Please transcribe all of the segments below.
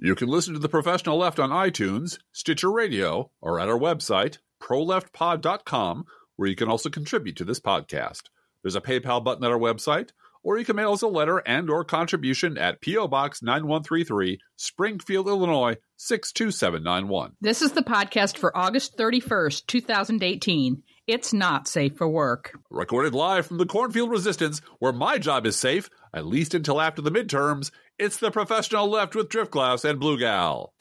You can listen to The Professional Left on iTunes, Stitcher Radio, or at our website, proleftpod.com, where you can also contribute to this podcast. There's a PayPal button at our website, or you can mail us a letter and or contribution at P.O. Box 9133, Springfield, Illinois 62791. This is the podcast for August 31st, 2018. It's not safe for work. Recorded live from the Cornfield Resistance, where my job is safe, at least until after the midterms, it's the professional left with Driftglass and Blue Gal.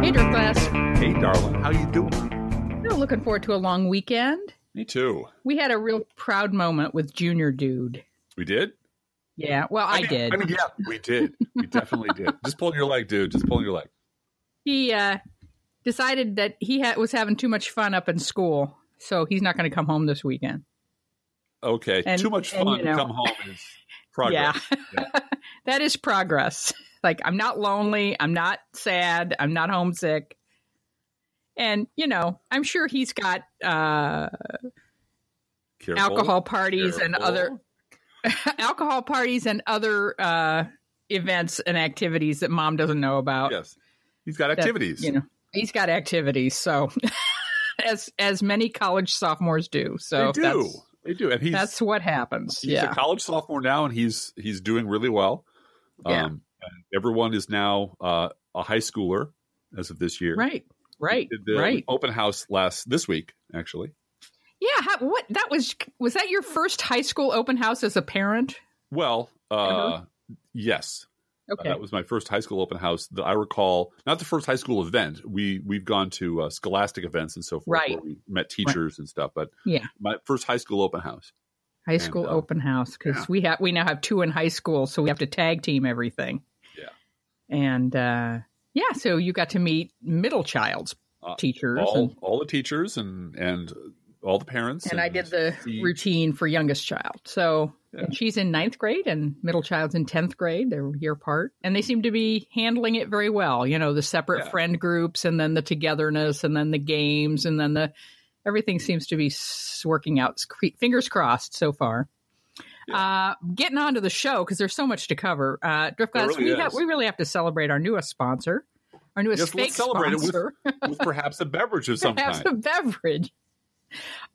Hey, Driftglass. Hey, darling, how you doing? Looking forward to a long weekend. Me too. We had a real proud moment with Junior Dude. We did? Yeah, well, I, mean, did. I mean, yeah, we did. We definitely did. Just pulling your leg, dude. Just pulling your leg. he uh, decided that he ha- was having too much fun up in school, so he's not going to come home this weekend. Okay. And- Too much and, fun you to come home is progress. Yeah. that is progress. Like, I'm not lonely. I'm not sad. I'm not homesick. And, you know, I'm sure he's got uh, Careful. alcohol parties and other alcohol parties and other uh, events and activities that mom doesn't know about. Yes. He's got That, activities. you know, he's got activities. So, as as many college sophomores do. So they do. They do. And he's that's what happens. he's yeah. a college sophomore now and he's he's doing really well. Yeah. Um and everyone is now uh, a high schooler as of this year. right. Right. The right. open house last this week, actually. Yeah, how, what that was was that your first high school open house as a parent? Well, uh, Uh-huh. Yes. Uh, that was my first high school open house that I recall. Not the first high school event. We we've gone to uh, scholastic events and so forth, Right. where we met teachers and stuff. But Yeah. my first high school open house. high school uh, open house because yeah. we have we now have two in high school, so we have to tag team everything. Yeah. And uh yeah, so you got to meet middle child's Uh, teachers All and, all the teachers and and all the parents. and I did the routine for youngest child. So Yeah. and she's in ninth grade and middle child's in tenth grade. They're year apart. And they seem to be handling it very well. You know, the separate Yeah. friend groups and then the togetherness and then the games and then the everything seems to be working out. Fingers crossed so far. Uh, getting on to the show because there's so much to cover. Uh, Drift Glass, really we, ha- we really have to celebrate our newest sponsor, our newest Yes, fake let's celebrate it with- sponsor. with perhaps a beverage of some Perhaps kind. a beverage.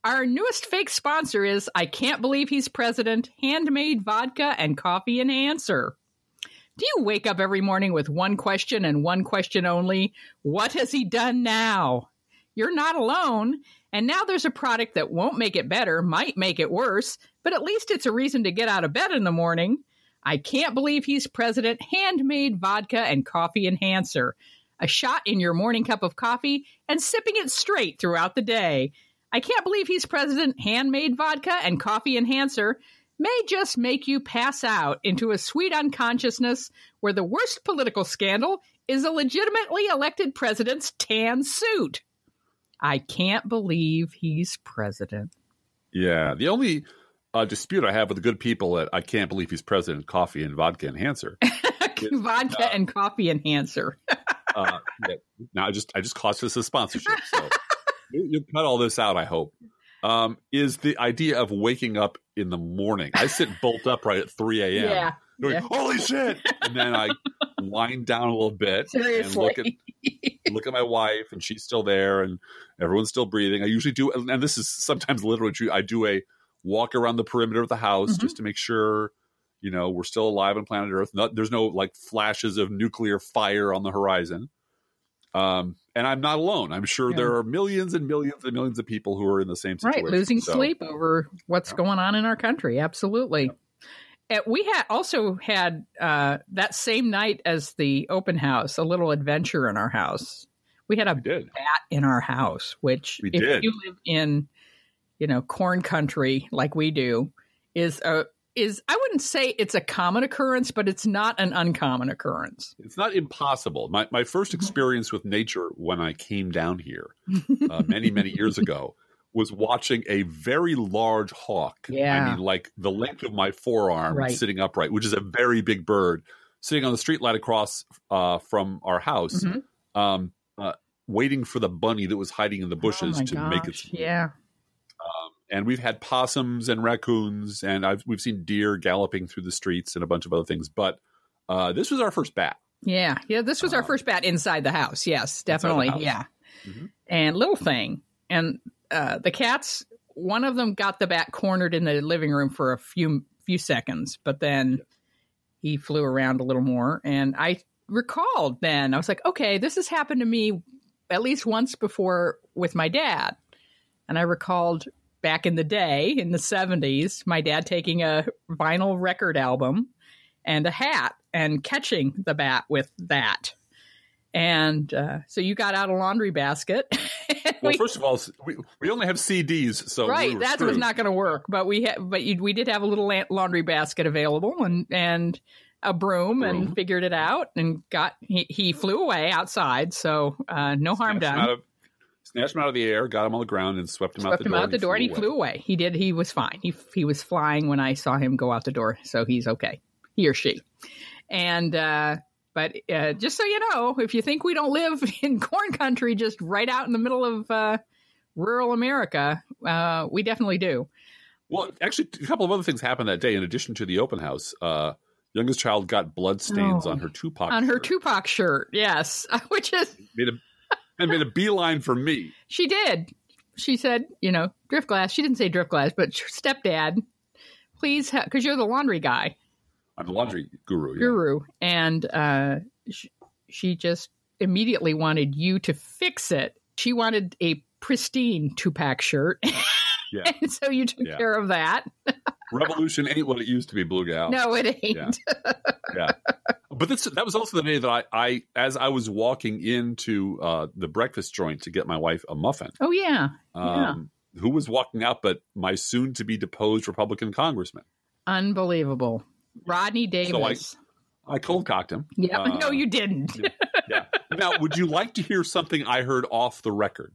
Our newest fake sponsor is I Can't Believe He's President Handmade Vodka and Coffee Enhancer. Do you wake up every morning with one question and one question only? What has he done now? You're not alone. And now there's a product that won't make it better, might make it worse, but at least it's a reason to get out of bed in the morning. I can't believe he's president. Handmade vodka and coffee enhancer. A shot in your morning cup of coffee and sipping it straight throughout the day. I can't believe he's president. Handmade vodka and coffee enhancer may just make you pass out into a sweet unconsciousness where the worst political scandal is a legitimately elected president's tan suit. I can't believe he's president. Yeah. The only uh, dispute I have with the good people at I can't believe he's president coffee and vodka enhancer. vodka and coffee enhancer. uh, yeah, now I just I just cost us a sponsorship. So you, cut all this out. I hope. Um, is the idea of waking up in the morning? I sit bolt upright at three a.m. Yeah. Going, yeah. holy shit! And then I wind down a little bit and look at look at my wife, and she's still there, and everyone's still breathing. I usually do, and this is sometimes literally true. I do a walk around the perimeter of the house Mhm. just to make sure, you know, we're still alive on planet Earth. Not, there's no like flashes of nuclear fire on the horizon. Um, and I'm not alone. I'm sure Yeah. there are millions and millions and millions of people who are in the same situation. Right, losing So, sleep over what's Yeah. going on in our country. Absolutely. Uh, we had also had uh, that same night as the open house a little adventure in our house. We had a We did. bat in our house, which We if did. you live in, you know, corn country like we do, is a is I wouldn't say it's a common occurrence, but it's not an uncommon occurrence. It's not impossible. My my first experience with nature when I came down here uh, many many years ago was watching a very large hawk. Yeah. I mean, like the length of my forearm, Right. sitting upright, which is a very big bird, sitting on the street light across uh, from our house, Mhm. um, uh, waiting for the bunny that was hiding in the bushes oh to gosh. make its. yeah. And we've had possums and raccoons, and I've we've seen deer galloping through the streets and a bunch of other things. But uh, this was our first bat. Yeah, yeah. This was our Um, first bat inside the house. Yes, definitely. house. Yeah. Mhm. And little thing, and uh, the cats. One of them got the bat cornered in the living room for a few few seconds, but then he flew around a little more. And I recalled then I was like, okay, this has happened to me at least once before with my dad. And I recalled back in the day in the 70s, my dad taking a vinyl record album and a hat and catching the bat with that. And uh, so you got out a laundry basket. Well, we- first of all, we, we only have CDs, so right, were that screwed. was not going to work. But we had, but you, we did have a little la- laundry basket available and and a broom, Broom. and figured it out and got he, he flew away outside, so uh, no harm done. Out snatched him out of the air, got him on the ground, and swept him out swept the him door. out the door and he flew away. He did. He was fine. He he was flying when I saw him go out the door, so he's okay. He or she. And uh, but uh, just so you know, if you think we don't live in corn country, just right out in the middle of uh, rural America, uh, we definitely do. Well, actually, a couple of other things happened that day. In addition to the open house, uh, youngest child got blood stains Oh. on her Tupac On her shirt. Tupac shirt, yes, which is made a and made a beeline for me. she did. She said, you know, drift glass. She didn't say drift glass, but stepdad, please, because you're the laundry guy. I'm the laundry guru. yeah. guru and uh, sh- she just immediately wanted you to fix it she wanted a pristine Tupac shirt Yeah. and so you took Yeah. care of that Revolution ain't what it used to be, Blue Gal. no it ain't Yeah. Yeah. But this, that was also the day that I, I as I was walking into uh, the breakfast joint to get my wife a muffin, oh yeah Yeah. um, who was walking out but my soon to be deposed Republican congressman. unbelievable rodney davis I cold cocked him. yeah uh, no you didn't Yeah. Now, would you like to hear something I heard off the record?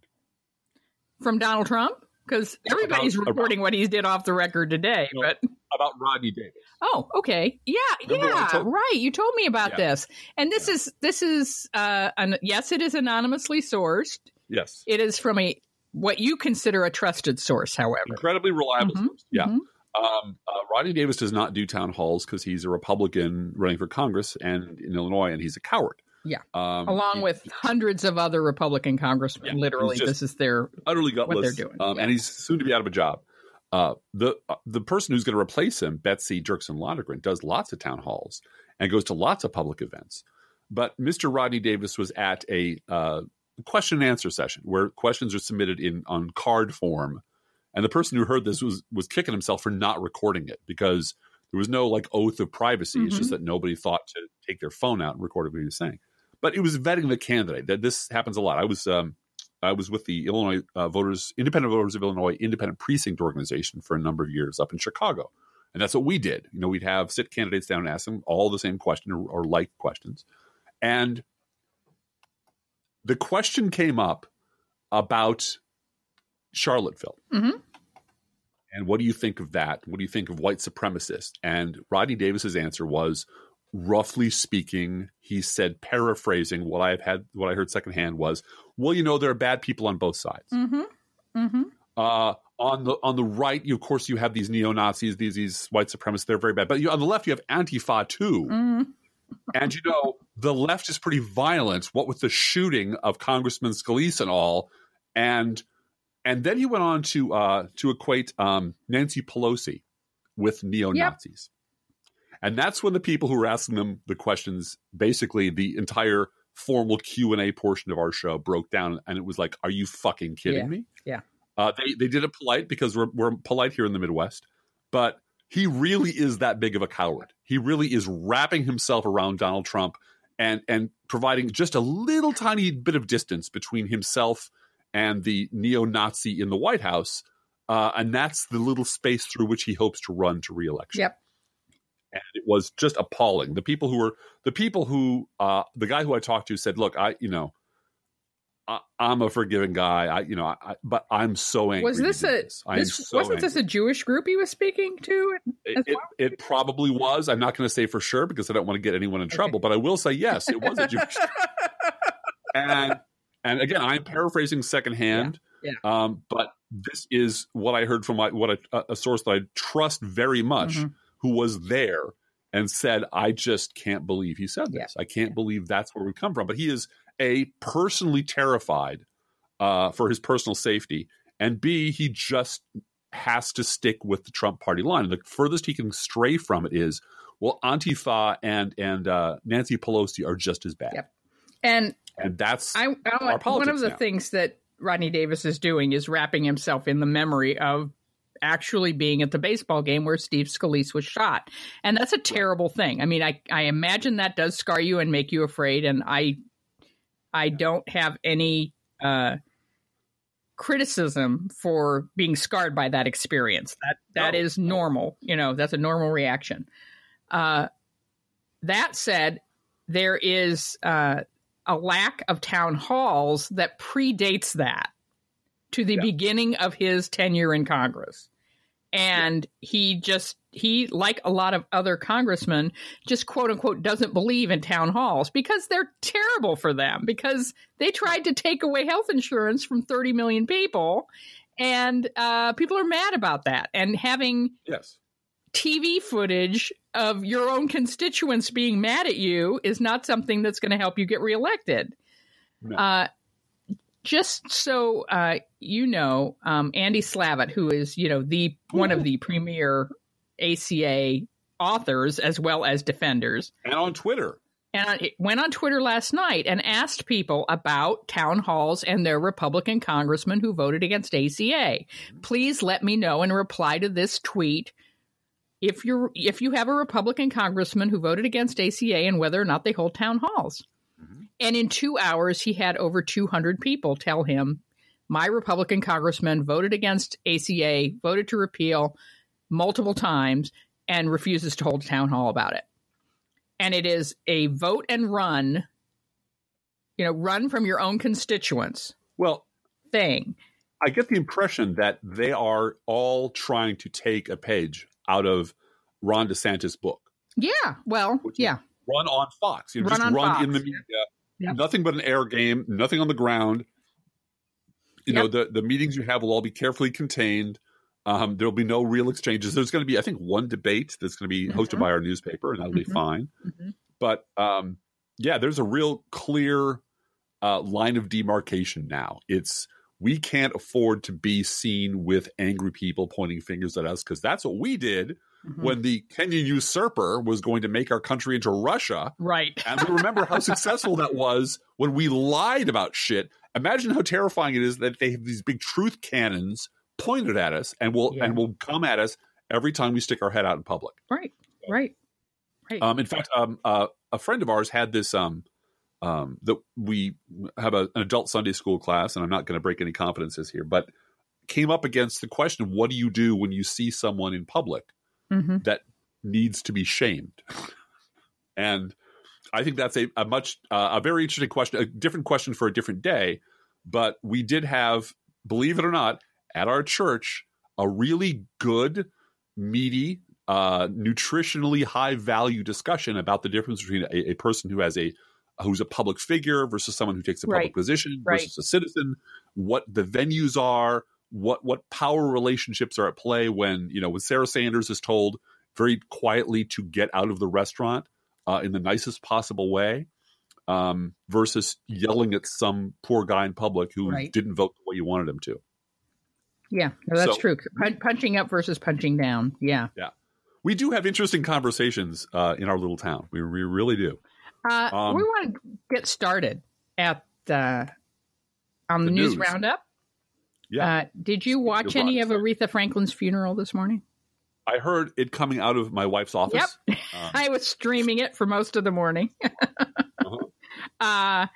from donald trump because everybody's About- reporting what he did off the record today No. but About Rodney Davis. Oh, okay. Yeah, Remember yeah, told- right. You told me about Yeah. this. And this is this is uh an, yes, it is anonymously sourced. Yes. It is from a what you consider a trusted source, however. Incredibly reliable Mhm, source. Yeah. mhm. Um, uh, Rodney Davis does not do town halls because he's a Republican running for Congress and in Illinois, and he's a coward. Yeah. Um, Along he- with hundreds of other Republican congressmen. Yeah, Literally, this is their utterly gutless. What they're doing, Um, yeah. And he's soon to be out of a job. Uh, the uh, the person who's going to replace him, Betsy Dirksen Londrigan, does lots of town halls and goes to lots of public events. But Mr. Rodney Davis was at a uh, question and answer session where questions are submitted in on card form, and the person who heard this was was kicking himself for not recording it because there was no like oath of privacy. It's Mm-hmm. just that nobody thought to take their phone out and record what he was saying. But it was vetting the candidate. That this happens a lot. I was um, I was with the Illinois uh, voters, Independent Voters of Illinois Independent Precinct Organization for a number of years up in Chicago, and that's what we did. You know, we'd have sit candidates down and ask them all the same question or, or like questions, and the question came up about Charlottesville. Mhm. And what do you think of that? What do you think of white supremacists? And Rodney Davis's answer was, roughly speaking, he said, paraphrasing what I have had, what I heard secondhand was, well, you know, there are bad people on both sides. Mm-hmm. Mm-hmm. Uh, on the on the right, you, of course, you have these neo Nazis, these these white supremacists. They're very bad. But you, on the left, you have Antifa too. Mm-hmm. And you know, the left is pretty violent. What with the shooting of Congressman Scalise and all, and and then he went on to uh, to equate um, Nancy Pelosi with neo Nazis, and that's when the people who were asking them the questions, basically the entire formal Q and A portion of our show broke down, and it was like, "Are you fucking kidding Yeah. me?" Yeah. Uh, they they did it polite because we're we're polite here in the Midwest, but he really is that big of a coward. He really is wrapping himself around Donald Trump and and providing just a little tiny bit of distance between himself and the neo-Nazi in the White House, uh, and that's the little space through which he hopes to run to reelection. Yep. And it was just appalling. The people who were the people who uh, the guy who I talked to said, "Look, I you know." I, I'm a forgiving guy. I, you know, I, but I'm so angry. Was this a this. This, so wasn't angry. this a Jewish group he was speaking to? It, as it, well? it probably was. I'm not going to say for sure because I don't want to get anyone in trouble, but I will say yes, it was a Jewish. and and again, I'm paraphrasing secondhand. Yeah. Um, but this is what I heard from my, what a, a source that I trust very much, Mhm. Who was there and said, "I just can't believe he said this. I can't believe that's where we come from." But he is a personally terrified uh, for his personal safety, and b he just has to stick with the Trump party line. And the furthest he can stray from it is, well, Antifa and and uh, Nancy Pelosi are just as bad, Yep. And and that's I, I one of the now. things that Rodney Davis is doing is wrapping himself in the memory of actually being at the baseball game where Steve Scalise was shot. And that's a terrible thing. I mean, I, I imagine that does scar you and make you afraid. And I I don't have any uh, criticism for being scarred by that experience. That that No, is normal. You know, that's a normal reaction. Uh, that said, there is uh, a lack of town halls that predates that to the Yeah. beginning of his tenure in Congress. And he just, he, like a lot of other congressmen, just quote unquote doesn't believe in town halls because they're terrible for them because they tried to take away health insurance from 30 million people. And uh, people are mad about that. And having yes. TV footage of your own constituents being mad at you is not something that's going to help you get reelected. No. Uh, just so uh, you know, um, Andy Slavitt, who is you know the one of the premier ACA authors as well as defenders, And on Twitter, and went on Twitter last night and asked people about town halls and their Republican congressmen who voted against ACA. Please let me know and reply to this tweet if you're if you have a Republican congressman who voted against ACA and whether or not they hold town halls. Mhm. And in two hours, he had over 200 people tell him, "My Republican congressman voted against ACA, voted to repeal multiple times, and refuses to hold a town hall about it." and it is a vote and run, you know, run from your own constituents well, thing. I get the impression that they are all trying to take a page out of Ron DeSantis' book. Yeah, well, yeah, Run on Fox. You know, Run just run Fox, in the media. Yep. Nothing but an air game, nothing on the ground. You know, the, the meetings you have will all be carefully contained. Um, there'll be no real exchanges. There's going to be, I think, one debate that's going to be hosted Mhm. by our newspaper, and that'll be Mhm. fine. Mhm. But um, yeah, there's a real clear uh, line of demarcation now. It's we can't afford to be seen with angry people pointing fingers at us because that's what we did Mhm. when the Kenyan usurper was going to make our country into Russia. right. And we remember how successful that was when we lied about shit. Imagine how terrifying it is that they have these big truth cannons pointed at us and will Yeah. and will come at us every time we stick our head out in public. Right, right, right. Um, in fact, um, uh, a friend of ours had this um, um, that we have a, an adult Sunday school class, and I'm not going to break any confidences here, but came up against the question of what do you do when you see someone in public Mhm. that needs to be shamed? and I think that's a, a much uh, a very interesting question, a different question for a different day. But we did have, believe it or not, at our church a really good, meaty, uh, nutritionally high value discussion about the difference between a, a person who has a who's a public figure versus someone who takes a public Right. position Right. versus a citizen, what the venues are, what what power relationships are at play when you know when Sarah Sanders is told very quietly to get out of the restaurant uh, in the nicest possible way. Um, versus yelling at some poor guy in public who Right. didn't vote the way you wanted him to. yeah, no, that's so- true. Pun- punching up versus punching down. Yeah. Yeah. We do have interesting conversations uh, in our little town. We, we really do. Uh, Um, we want to get started at on the, The news, news. roundup. Yeah. Uh, did you watch any of. Aretha Franklin's funeral this morning? I heard it coming out of my wife's office. Um, I was streaming it for most of the morning. Uh-huh. uh,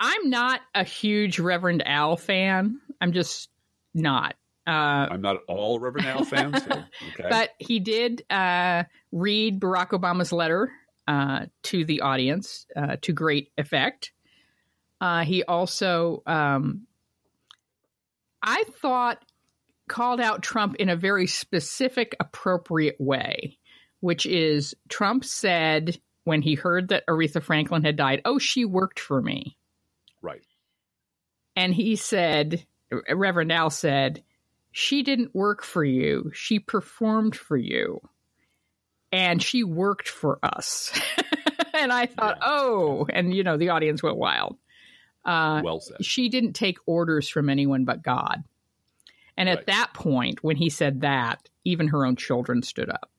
I'm not a huge Reverend Al fan. I'm just not. Uh, I'm not all Reverend Al fan. So, okay. but he did uh, read Barack Obama's letter uh, to the audience uh, to great effect. Uh, he also, um, I thought, called out Trump in a very specific, appropriate way, which is Trump said when he heard that Aretha Franklin had died, Oh, she worked for me. right. And he said, Reverend Al said, she didn't work for you. She performed for you. And she worked for us. and I thought, yeah. oh, and you know, the audience went wild. Uh, well said. She didn't take orders from anyone but God. And at that point, when he said that, even her own children stood up,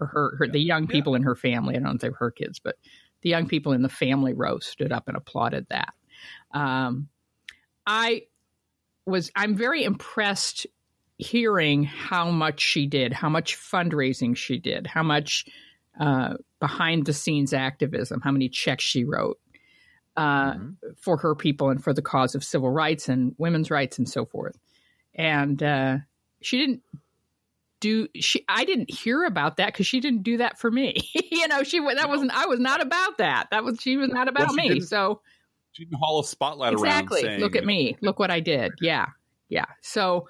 or her, her yeah. the young people yeah. in her family. I don't know if they were her kids, but the young people in the family row stood up and applauded that. Um, I was I'm very impressed hearing how much she did, how much fundraising she did, how much uh, behind the scenes activism, how many checks she wrote uh, mm-hmm. for her people and for the cause of civil rights and women's rights and so forth. And uh, she didn't do she I didn't hear about that because she didn't do that for me. you know, she that wasn't I was not about that. That was she was not about well, me. So she didn't haul a spotlight exactly. around. Look at me. Look what I did. Yeah, yeah. So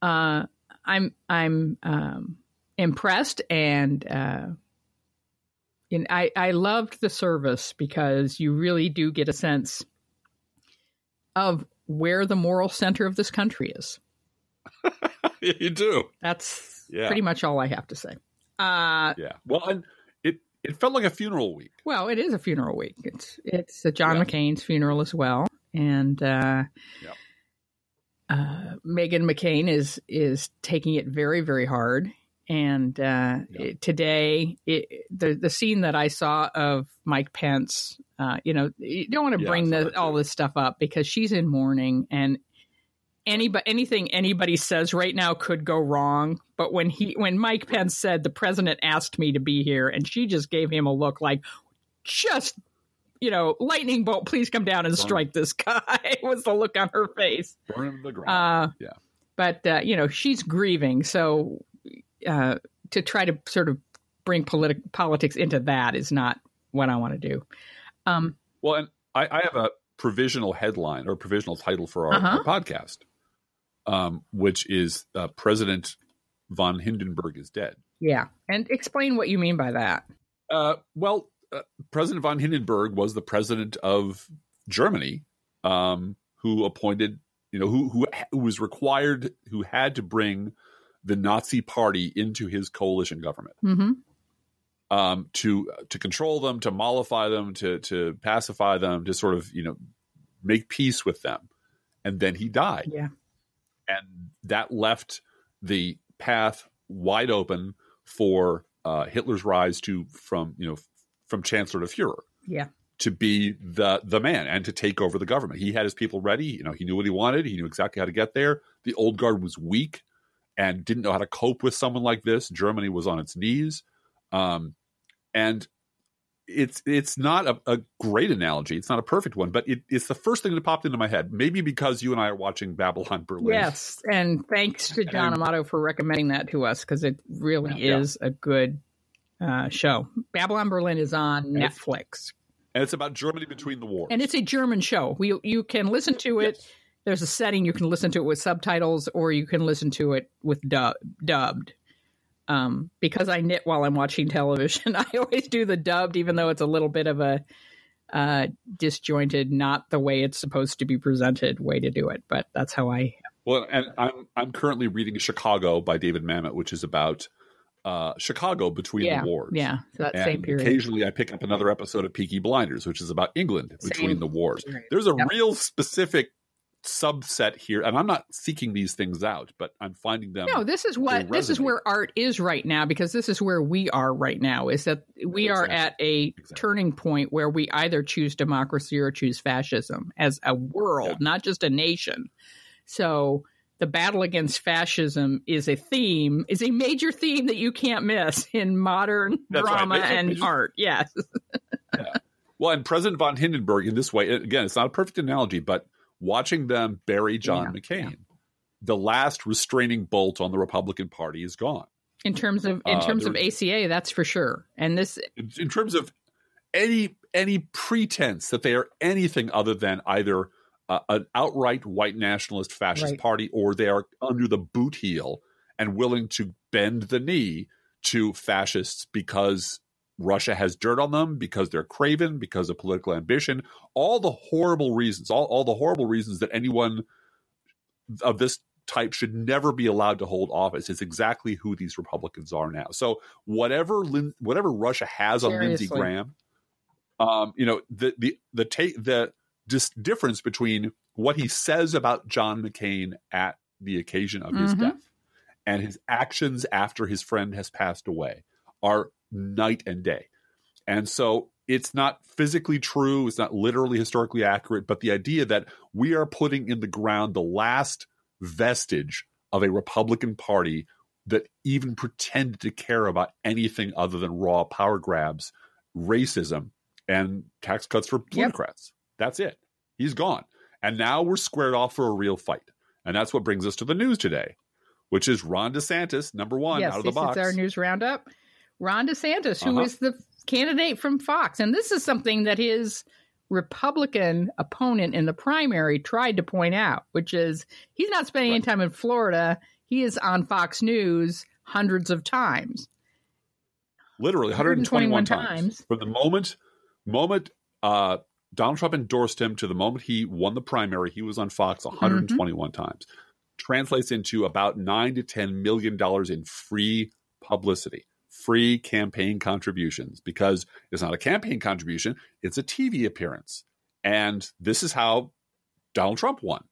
uh, I'm I'm um, impressed and. Uh, and I, I loved the service because you really do get a sense of where the moral center of this country is. you do. That's yeah. pretty much all I have to say. Uh, yeah. Well, and it it felt like a funeral week. Well, it is a funeral week. It's it's John yeah. McCain's funeral as well, and uh, yeah. uh, Meghan McCain is is taking it very very hard. And uh, yeah. it, today, it, the the scene that I saw of Mike Pence, uh, you know, you don't want to bring the, all this stuff up because she's in mourning, and anybody anything anybody says right now could go wrong. But when he when mike pence said the president asked me to be here and she just gave him a look like just you know lightning bolt please come down and strike this guy was the look on her face. Burn the ground. Uh, yeah. but uh, you know she's grieving. So uh, to try to sort of bring politi- politics into that is not what i want to do um, well and I, I, have a provisional headline or provisional title for our, uh-huh. our podcast um, which is uh, President von Hindenburg is dead. Yeah, and explain what you mean by that. Uh, well, uh, President von Hindenburg was the president of Germany, um, who appointed, you know, who, who who was required, who had to bring the Nazi Party into his coalition government. Mm-hmm. Um, to to control them, to mollify them, to to pacify them, to sort of you know make peace with them, and then he died. Yeah, and that left the path wide open for uh, Hitler's rise to from you know from Chancellor to Führer. Yeah. To be the the man and to take over the government. He had his people ready. You know, he knew what he wanted. He knew exactly how to get there. The old guard was weak and didn't know how to cope with someone like this. Germany was on its knees. Um, and it's it's not a, a, great analogy. It's not a perfect one, but it, it's the first thing that popped into my head. Maybe because you and I are watching Babylon Berlin. Yes, and thanks to John and, Amato for recommending that to us because it really yeah, is yeah. a good uh, show. Babylon Berlin is on and Netflix, it's, and it's about Germany between the wars. And it's a German show. We you can listen to it. Yes. There's a setting you can listen to it with subtitles, or you can listen to it with du- dubbed um, because I knit while I'm watching television. I always do the dubbed, even though it's a little bit of a uh, disjointed, not the way it's supposed to be presented way to do it. But that's how I. Well, and I'm I'm currently reading Chicago by David Mamet, which is about uh, Chicago between yeah, the wars. Yeah, so that and same period. Occasionally, I pick up another episode of Peaky Blinders, which is about England between same the wars. Period. There's a yep. real specific subset here and i'm not seeking these things out but i'm finding them no this is what this is where art is right now because this is where we are right now is that we exactly. are at a exactly. turning point where we either choose democracy or choose fascism as a world yeah. not just a nation so the battle against fascism is a theme is a major theme that you can't miss in modern That's drama right. and art yes yeah. well and president von hindenburg in this way again it's not a perfect analogy but watching them bury John yeah, McCain. The last restraining bolt on the Republican Party is gone. In terms of in uh, terms of ACA, that's for sure. And this in, in terms of any any pretense that they are anything other than either uh, an outright white nationalist fascist right. party or they are under the boot heel and willing to bend the knee to fascists because Russia has dirt on them because they're craven, because of political ambition, all the horrible reasons, all, all the horrible reasons that anyone of this type should never be allowed to hold office is exactly who these Republicans are now. So whatever whatever Russia has on Lindsey Graham, um, you know the the the take the dis- difference between what he says about John McCain at the occasion of his Mhm. death and his actions after his friend has passed away are night and day. And so it's not physically true, it's not literally historically accurate, but the idea that we are putting in the ground the last vestige of a Republican Party that even pretended to care about anything other than raw power grabs, racism, and tax cuts for plutocrats. That's it. He's gone. And now we're squared off for a real fight. And that's what brings us to the news today, which is Ron DeSantis, number one, yes, out of the box. is our news roundup. Ron DeSantis, who is Uh-huh. the candidate from Fox, and this is something that his Republican opponent in the primary tried to point out, which is he's not spending any time in Florida. He is on Fox News hundreds of times. literally 121, 121 times. times. from the moment moment uh, Donald Trump endorsed him to the moment he won the primary. He was on Fox 121 times. Translates into about nine to ten million dollars in free publicity, free campaign contributions. Because it's not a campaign contribution; it's a TV appearance. And this is how Donald Trump won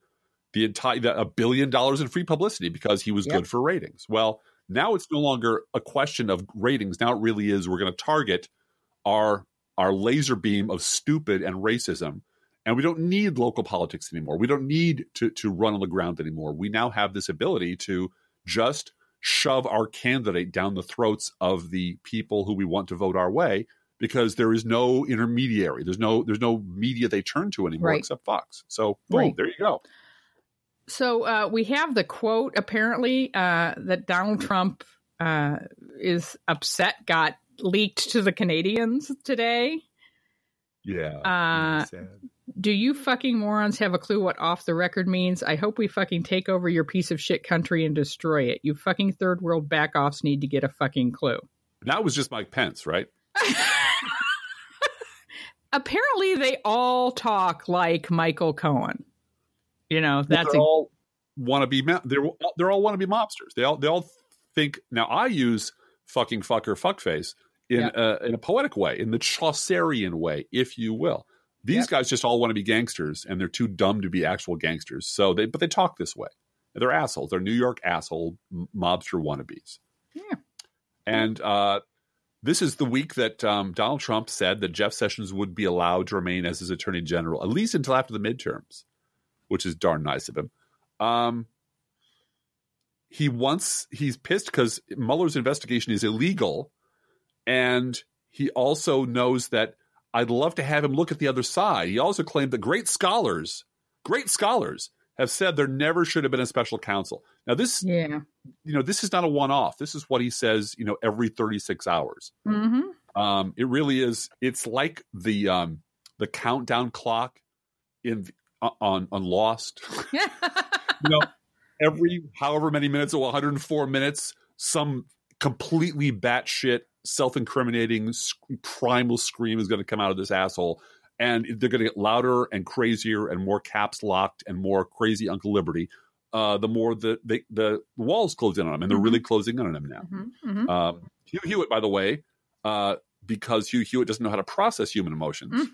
the entire a billion dollars in free publicity because he was Yep. good for ratings. Well, now it's no longer a question of ratings. Now it really is we're going to target our our laser beam of stupid and racism. And we don't need local politics anymore. We don't need to to run on the ground anymore. We now have this ability to just shove our candidate down the throats of the people who we want to vote our way because there is no intermediary. There's no there's no media they turn to anymore Right. except Fox. So boom, Right. there you go. So uh, we have the quote apparently uh, that Donald Trump uh, is upset got leaked to the Canadians today. Yeah. Uh. Do you fucking morons have a clue what off the record means? I hope we fucking take over your piece of shit country and destroy it. You fucking third world back offs need to get a fucking clue. That was just Mike Pence, right? Apparently, they all talk like Michael Cohen. You know, that's they're a, all want to be they're they're all want to be mobsters. They all they all think now. I use fucking fucker fuckface in a, in a poetic way, in the Chaucerian way, if you will. These Yep. guys just all want to be gangsters, and they're too dumb to be actual gangsters. So they but they talk this way. They're assholes. They're New York asshole mobster wannabes. Yeah. And uh, this is the week that um, Donald Trump said that Jeff Sessions would be allowed to remain as his attorney general, at least until after the midterms, which is darn nice of him. Um, he wants, he's pissed because Mueller's investigation is illegal. And he also knows that I'd love to have him look at the other side. He also claimed that great scholars, great scholars, have said there never should have been a special counsel. Now, this yeah. you know, this is not a one-off. This is what he says, you know, every 36 hours. hmm Um, it really is. It's like the um, the countdown clock in uh, on on Lost. you know, every however many minutes, or 104 minutes, some completely batshit, self-incriminating, sc- primal scream is going to come out of this asshole, and they're going to get louder and crazier and more caps locked and more crazy Uncle Liberty. Uh, the more the, the the walls close in on him, and they're really closing in on him now. hmm Um, Hugh Hewitt, by the way, uh, because Hugh Hewitt doesn't know how to process human emotions. Mm.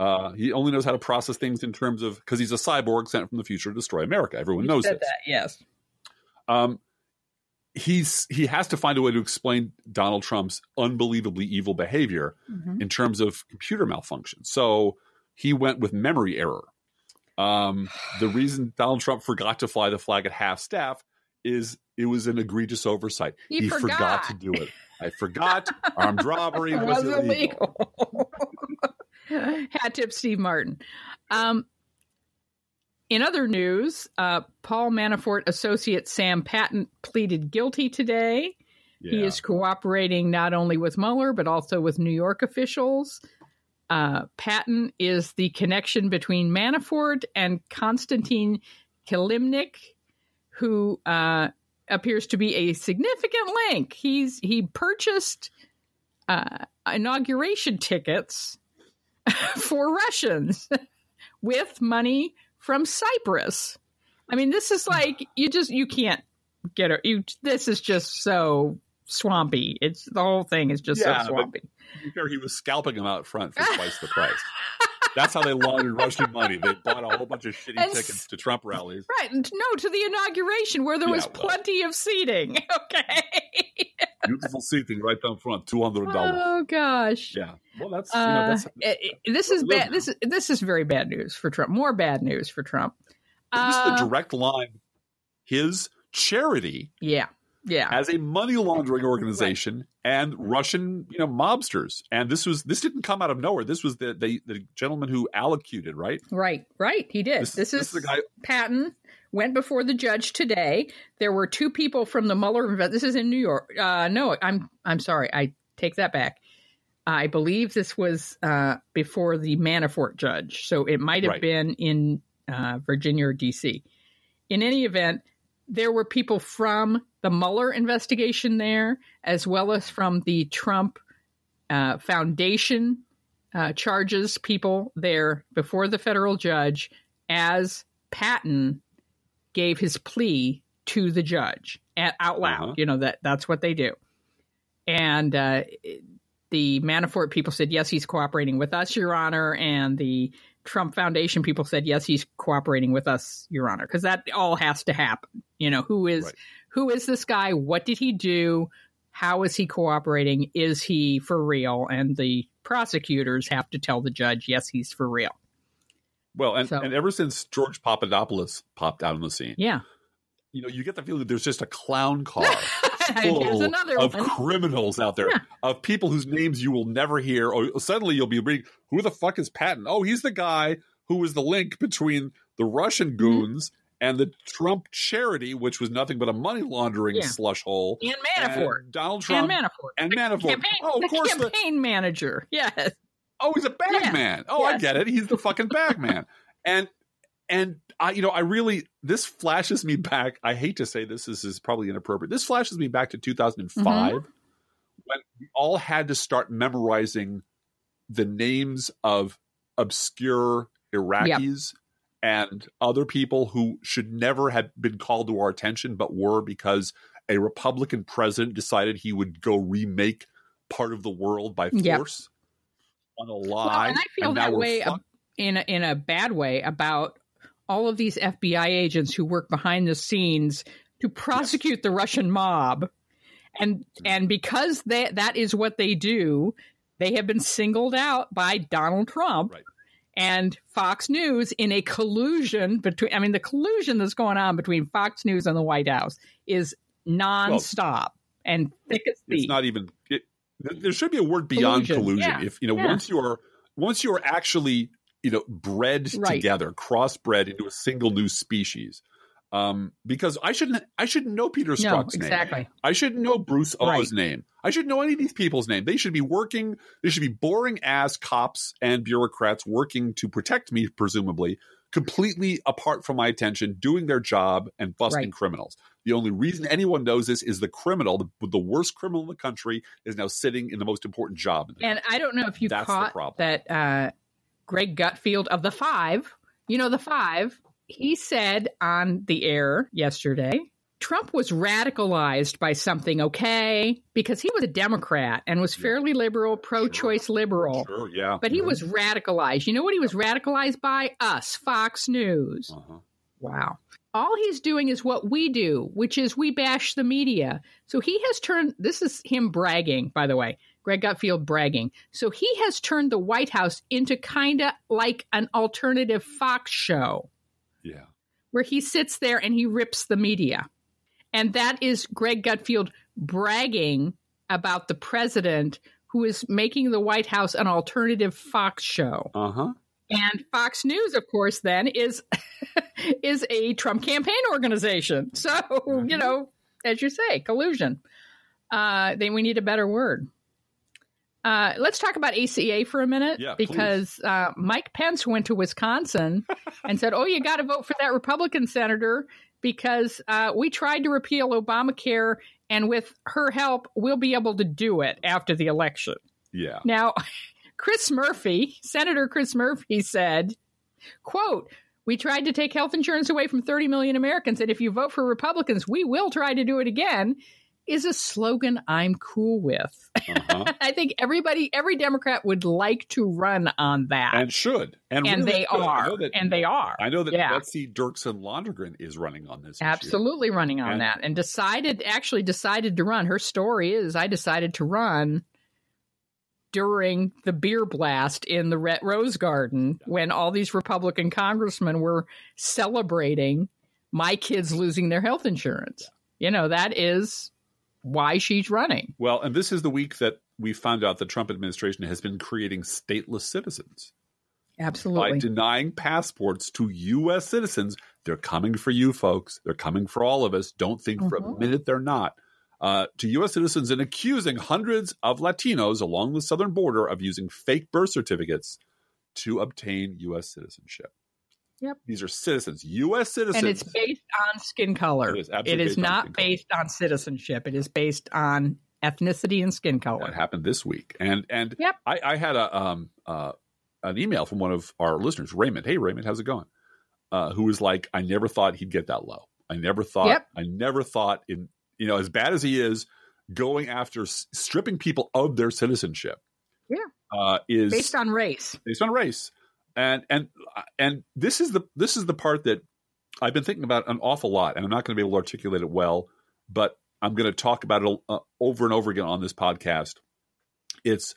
Uh, he only knows how to process things in terms of because he's a cyborg sent from the future to destroy America. Everyone knows said this. that, yes. Um, he's he has to find a way to explain Donald Trump's unbelievably evil behavior Mhm. in terms of computer malfunction. So he went with memory error. Um, the reason Donald Trump forgot to fly the flag at half staff is it was an egregious oversight. He forgot. to do it. I forgot. Armed robbery was, was illegal. illegal. Hat tip Steve Martin. Um, in other news, uh, Paul Manafort associate Sam Patton pleaded guilty today. He is cooperating not only with Mueller, but also with New York officials. Uh, Patton is the connection between Manafort and Konstantin Kilimnik, who uh, appears to be a significant link. He's he purchased uh, inauguration tickets for Russians with money from Cyprus. I mean, this is like you just you can't get it. You this is just so swampy. It's the whole thing is just Yeah, so swampy. Fair, he was scalping them out front for twice the price. That's how they laundered Russian money. They bought a whole bunch of shitty And tickets to Trump rallies. Right. No, to the inauguration where there Yeah, was well. plenty of seating. Okay. Beautiful seating right down front, two hundred dollars. oh gosh. Yeah. Well, that's you know Uh, that's it- it- this is what we bad. This is this is very bad news for Trump. More bad news for Trump. this is Uh, the direct line. His charity yeah, yeah, as a money laundering organization and Russian, you know, mobsters. And this was this didn't come out of nowhere. This was the the, the gentleman who allocated, right? right, right. He did. This, This, this is the guy. Patton went before the judge today. There were two people from the Mueller. This is in New York. Uh, no, I'm I'm sorry. I take that back. I believe this was uh, before the Manafort judge, so it might have Right. been in uh, Virginia or D.C. In any event, there were people from the Mueller investigation there, as well as from the Trump uh, Foundation uh, charges people there before the federal judge as Patton gave his plea to the judge at, out loud. Uh-huh. You know that that's what they do. And uh, the Manafort people said yes, he's cooperating with us, Your Honor, and the Trump Foundation people said yes, he's cooperating with us, Your Honor, because that all has to happen. You know who is Right. Who is this guy? What did he do? How is he cooperating? Is he for real? And the prosecutors have to tell the judge, yes, he's for real. Well, and, So- and ever since George Papadopoulos popped out on the scene, Yeah. you know, you get the feeling that there's just a clown car full of one. criminals out there, Yeah. of people whose names you will never hear, or suddenly you'll be reading, who the fuck is Patton? Oh, he's the guy who was the link between the Russian Mm-hmm. goons and the Trump charity, which was nothing but a money laundering Yeah. slush hole. And Manafort. And Donald And, Trump. Manafort. and The Manafort. Campaign, Oh, of the course the- campaign manager. Yes. Oh, he's a bag Yeah. man. Oh, I get it. He's the fucking bag man. And and I, you know, I really this flashes me back. I hate to say this, this is probably inappropriate. This flashes me back to 2005 Mm-hmm. when we all had to start memorizing the names of obscure Iraqis and other people who should never have been called to our attention, but were because a Republican president decided he would go remake part of the world by Yep. force on a lie. Well, and I feel now that way fucked. in a, in a bad way about all of these FBI agents who work behind the scenes to prosecute the Russian mob, and mm. and because that that is what they do, they have been singled out by Donald Trump. Right. And Fox News in a collusion between, I mean, the collusion that's going on between Fox News and the White House is nonstop and thick as it's not even it, there should be a word beyond Collusion, collusion, yeah, if you know yeah. once you are once you are actually you know bred Right. together crossbred into a single new species um because i shouldn't i shouldn't know peter no, Strzok's name exactly. i shouldn't know bruce Right. Ohr's name i shouldn't know any of these people's name they should be working they should be boring ass cops and bureaucrats working to protect me presumably completely apart from my attention doing their job and busting Right. criminals the only reason anyone knows this is the criminal, the, the worst criminal in the country, is now sitting in the most important job. In the And I don't know if you That's the caught problem. that uh, Greg Gutfeld of the Five, you know, the Five, he said on the air yesterday Trump was radicalized by something, okay? Because he was a Democrat and was fairly liberal, pro choice liberal. Sure, yeah. But he Mhm. was radicalized. You know what he was radicalized by? Us, Fox News. Uh-huh. Wow. All he's doing is what we do, which is we bash the media. So he has turned, this is him bragging, by the way, Greg Gutfeld bragging. So he has turned the White House into kind of like an alternative Fox show. Where he sits there and he rips the media. And that is Greg Gutfeld bragging about the president who is making the White House an alternative Fox show. Uh huh. And Fox News, of course, then is is a Trump campaign organization. So you know, as you say, collusion. Uh, then we need a better word. Uh, let's talk about ACA for a minute Yeah, because uh, Mike Pence went to Wisconsin and said, "Oh, you got to vote for that Republican senator because uh, we tried to repeal Obamacare, and with her help, we'll be able to do it after the election. Yeah. Now, Chris Murphy, Senator Chris Murphy said, quote, we tried to take health insurance away from 30 million Americans, and if you vote for Republicans, we will try to do it again is a slogan I'm cool with. Uh-huh. I think everybody, every Democrat would like to run on that, and should, and, and really they should. are, that, and they are. I know that yeah. Betsy Dirksen Londrigan is running on this. Absolutely issue. running on and, that, and decided actually decided to run. Her story is I decided to run during the beer blast in the Red Rose Garden when all these Republican congressmen were celebrating my kids losing their health insurance. You know, that is why she's running. Well, and this is the week that we found out the Trump administration has been creating stateless citizens. Absolutely. By denying passports to U.S. citizens, they're coming for you, folks. They're coming for all of us. Don't think mm-hmm. for a mm-hmm. minute they're not. Uh, to U.S. citizens and accusing hundreds of Latinos along the southern border of using fake birth certificates to obtain U.S. citizenship. Yep. These are citizens, U.S. citizens. And it's based on skin color. It is, it is not based on citizenship. It is based on ethnicity and skin color. That happened this week. And and yep. I, I had a um uh, an email from one of our listeners, Raymond. Hey Raymond, how's it going? Uh, who was like, I never thought he'd get that low. I never thought yep. I never thought in you know, as bad as he is, going after stripping people of their citizenship. Yeah. Uh, is based on race. Based on race and and and this is the this is the part that I've been thinking about an awful lot, and I'm not going to be able to articulate it well, but I'm going to talk about it uh, over and over again on this podcast. It's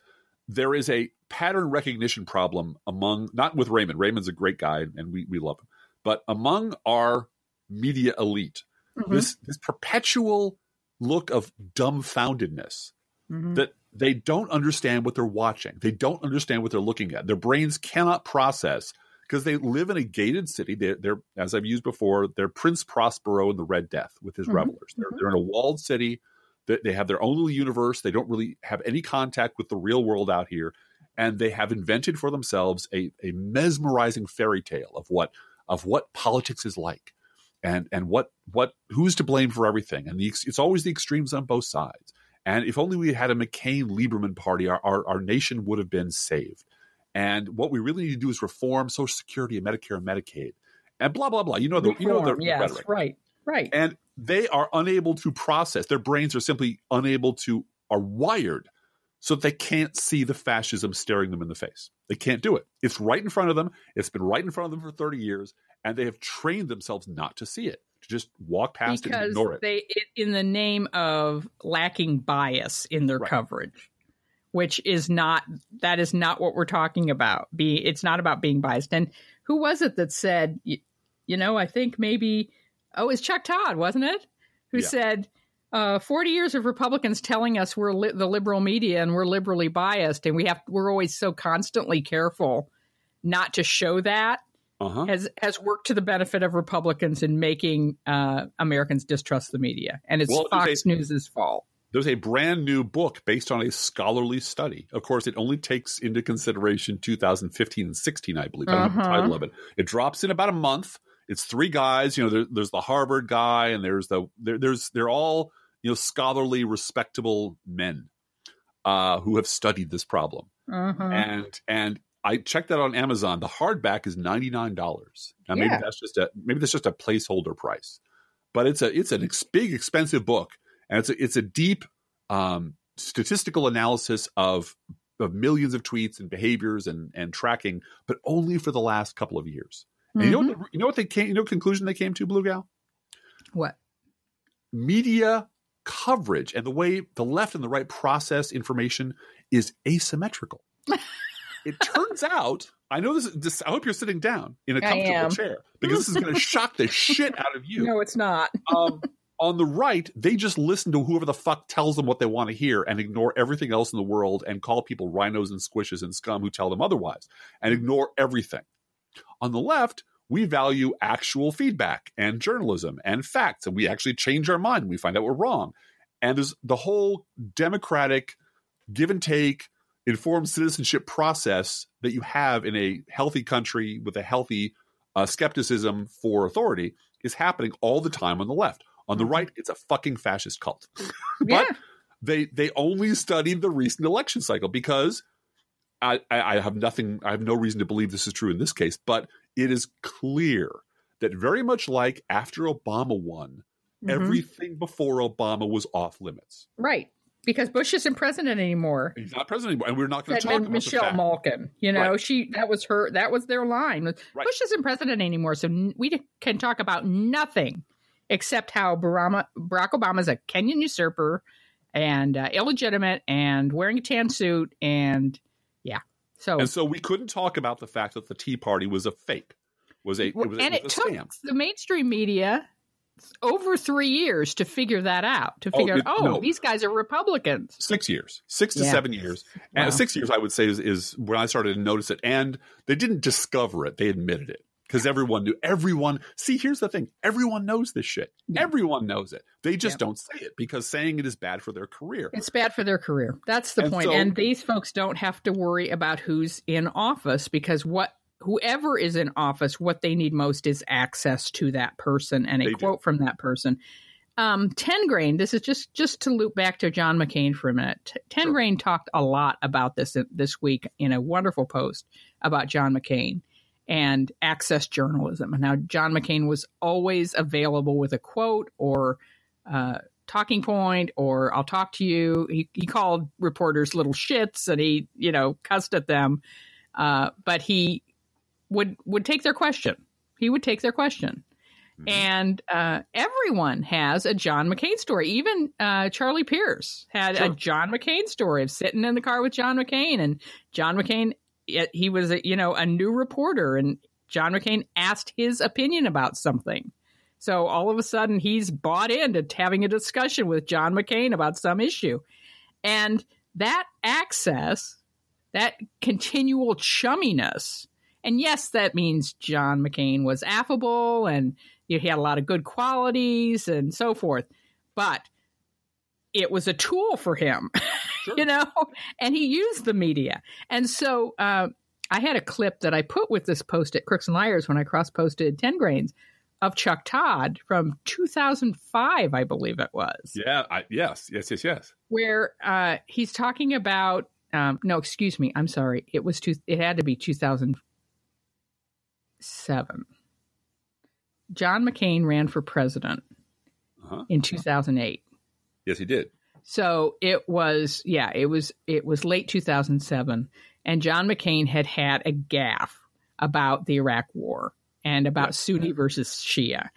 there is a pattern recognition problem among not with Raymond. Raymond's a great guy, and we we love him, but among our media elite, mm-hmm. this this perpetual look of dumbfoundedness mm-hmm. that they don't understand what they're watching. They don't understand what they're looking at. Their brains cannot process because they live in a gated city. They're, they're, as I've used before, they're Prince Prospero in the Red Death with his mm-hmm. revelers. They're, mm-hmm. they're in a walled city. They have their own little universe. They don't really have any contact with the real world out here, and they have invented for themselves a, a mesmerizing fairy tale of what of what politics is like, and and what what who's to blame for everything. And the, it's always the extremes on both sides. And if only we had a McCain Lieberman party, our, our, our nation would have been saved. And what we really need to do is reform Social Security and Medicare and Medicaid, and blah blah blah. You know the reform, you know the yes, rhetoric. right, right. And they are unable to process. Their brains are simply unable to are wired so that they can't see the fascism staring them in the face. They can't do it. It's right in front of them. It's been right in front of them for 30 years, and they have trained themselves not to see it just walk past because it and ignore it. They, in the name of lacking bias in their right. coverage, which is not that is not what we're talking about. Be it's not about being biased. And who was it that said, you, you know, I think maybe oh, it's Chuck Todd, wasn't it? Who yeah. said. Uh, 40 years of Republicans telling us we're li- the liberal media and we're liberally biased, and we have we're always so constantly careful not to show that uh-huh. has has worked to the benefit of Republicans in making uh, Americans distrust the media, and it's well, Fox a, News's fault. There's a brand new book based on a scholarly study. Of course, it only takes into consideration 2015 and 16, I believe. I don't uh-huh. know the title of it. It drops in about a month. It's three guys. You know, there, there's the Harvard guy, and there's the there, there's they're all you know scholarly, respectable men uh, who have studied this problem. Uh-huh. And and I checked that on Amazon. The hardback is ninety nine dollars. Now yeah. maybe that's just a maybe that's just a placeholder price, but it's a it's an ex- big expensive book, and it's a, it's a deep um, statistical analysis of of millions of tweets and behaviors and and tracking, but only for the last couple of years. Mm-hmm. you know what, mm-hmm. you know what they came you know conclusion they came to Blue Gal? What media coverage and the way the left and the right process information is asymmetrical. It turns out, I know this, this. I hope you're sitting down in a comfortable chair because this is going to shock the shit out of you. No, it's not. um, on the right, they just listen to whoever the fuck tells them what they want to hear and ignore everything else in the world and call people rhinos and squishes and scum who tell them otherwise and ignore everything. On the left, we value actual feedback and journalism and facts, and we actually change our mind. We find out we're wrong. And there's the whole democratic give and take informed citizenship process that you have in a healthy country with a healthy uh, skepticism for authority is happening all the time on the left. On the right, it's a fucking fascist cult. yeah. but they they only studied the recent election cycle because I, I, I have nothing I have no reason to believe this is true in this case, but it is clear that very much like after Obama won, Mhm. everything before Obama was off limits. right. Because Bush isn't president anymore. He's not president anymore, and we're not going to talk about Michelle. Malkin. You know, Right. she that was her that was their line. Right. Bush isn't president anymore, so we can talk about nothing except how Barama, Barack is a Kenyan usurper and uh, illegitimate and wearing a tan suit and yeah. So And so we couldn't talk about the fact that the Tea Party was a fake, was a it was, and it it was a took scam. the mainstream media over three years to figure that out. To Oh, figure it- out, oh, no. these guys are Republicans. Six years, six to Yeah. seven years, Wow. and six years I would say is, is when I started to notice it. And they didn't discover it; they admitted it because everyone knew. Everyone see, here's the thing: everyone knows this shit. Yeah. Everyone knows it. They just Yeah. don't say it because saying it is bad for their career. It's bad for their career. That's the And point. so- and these folks don't have to worry about who's in office because what whoever is in office, what they need most is access to that person and a They do. quote from that person. Um, Tengrain. This is just just to loop back to John McCain for a minute. Ten Sure. Grain talked a lot about this this week in a wonderful post about John McCain and access journalism and how John McCain was always available with a quote or uh, talking point or I'll talk to you. He, he called reporters little shits and he, you know, cussed at them. Uh, but he would would take their question. He would take their question. Mhm. And uh, everyone has a John McCain story. Even uh, Charlie Pierce had a John McCain story of sitting in the car with John McCain, and John McCain, he was a, you know a new reporter, and John McCain asked his opinion about something. So all of a sudden, he's bought into having a discussion with John McCain about some issue, and that access, that continual chumminess, and yes, that means John McCain was affable and he had a lot of good qualities and so forth, but it was a tool for him, Sure. you know, and he used the media. And so uh, I had a clip that I put with this post at Crooks and Liars when I cross posted 10 grains of Chuck Todd from 2005, I believe it was Yeah. I, yes. Yes. Yes. Yes. where uh, he's talking about um, no, excuse me, I'm sorry. It was two, it had to be 2007. John McCain ran for president Uh-huh. in 2008. Yes, he did. So it was yeah, it was it was late 2007 and John McCain had had a gaffe about the Iraq war and about. Sunni versus Shia.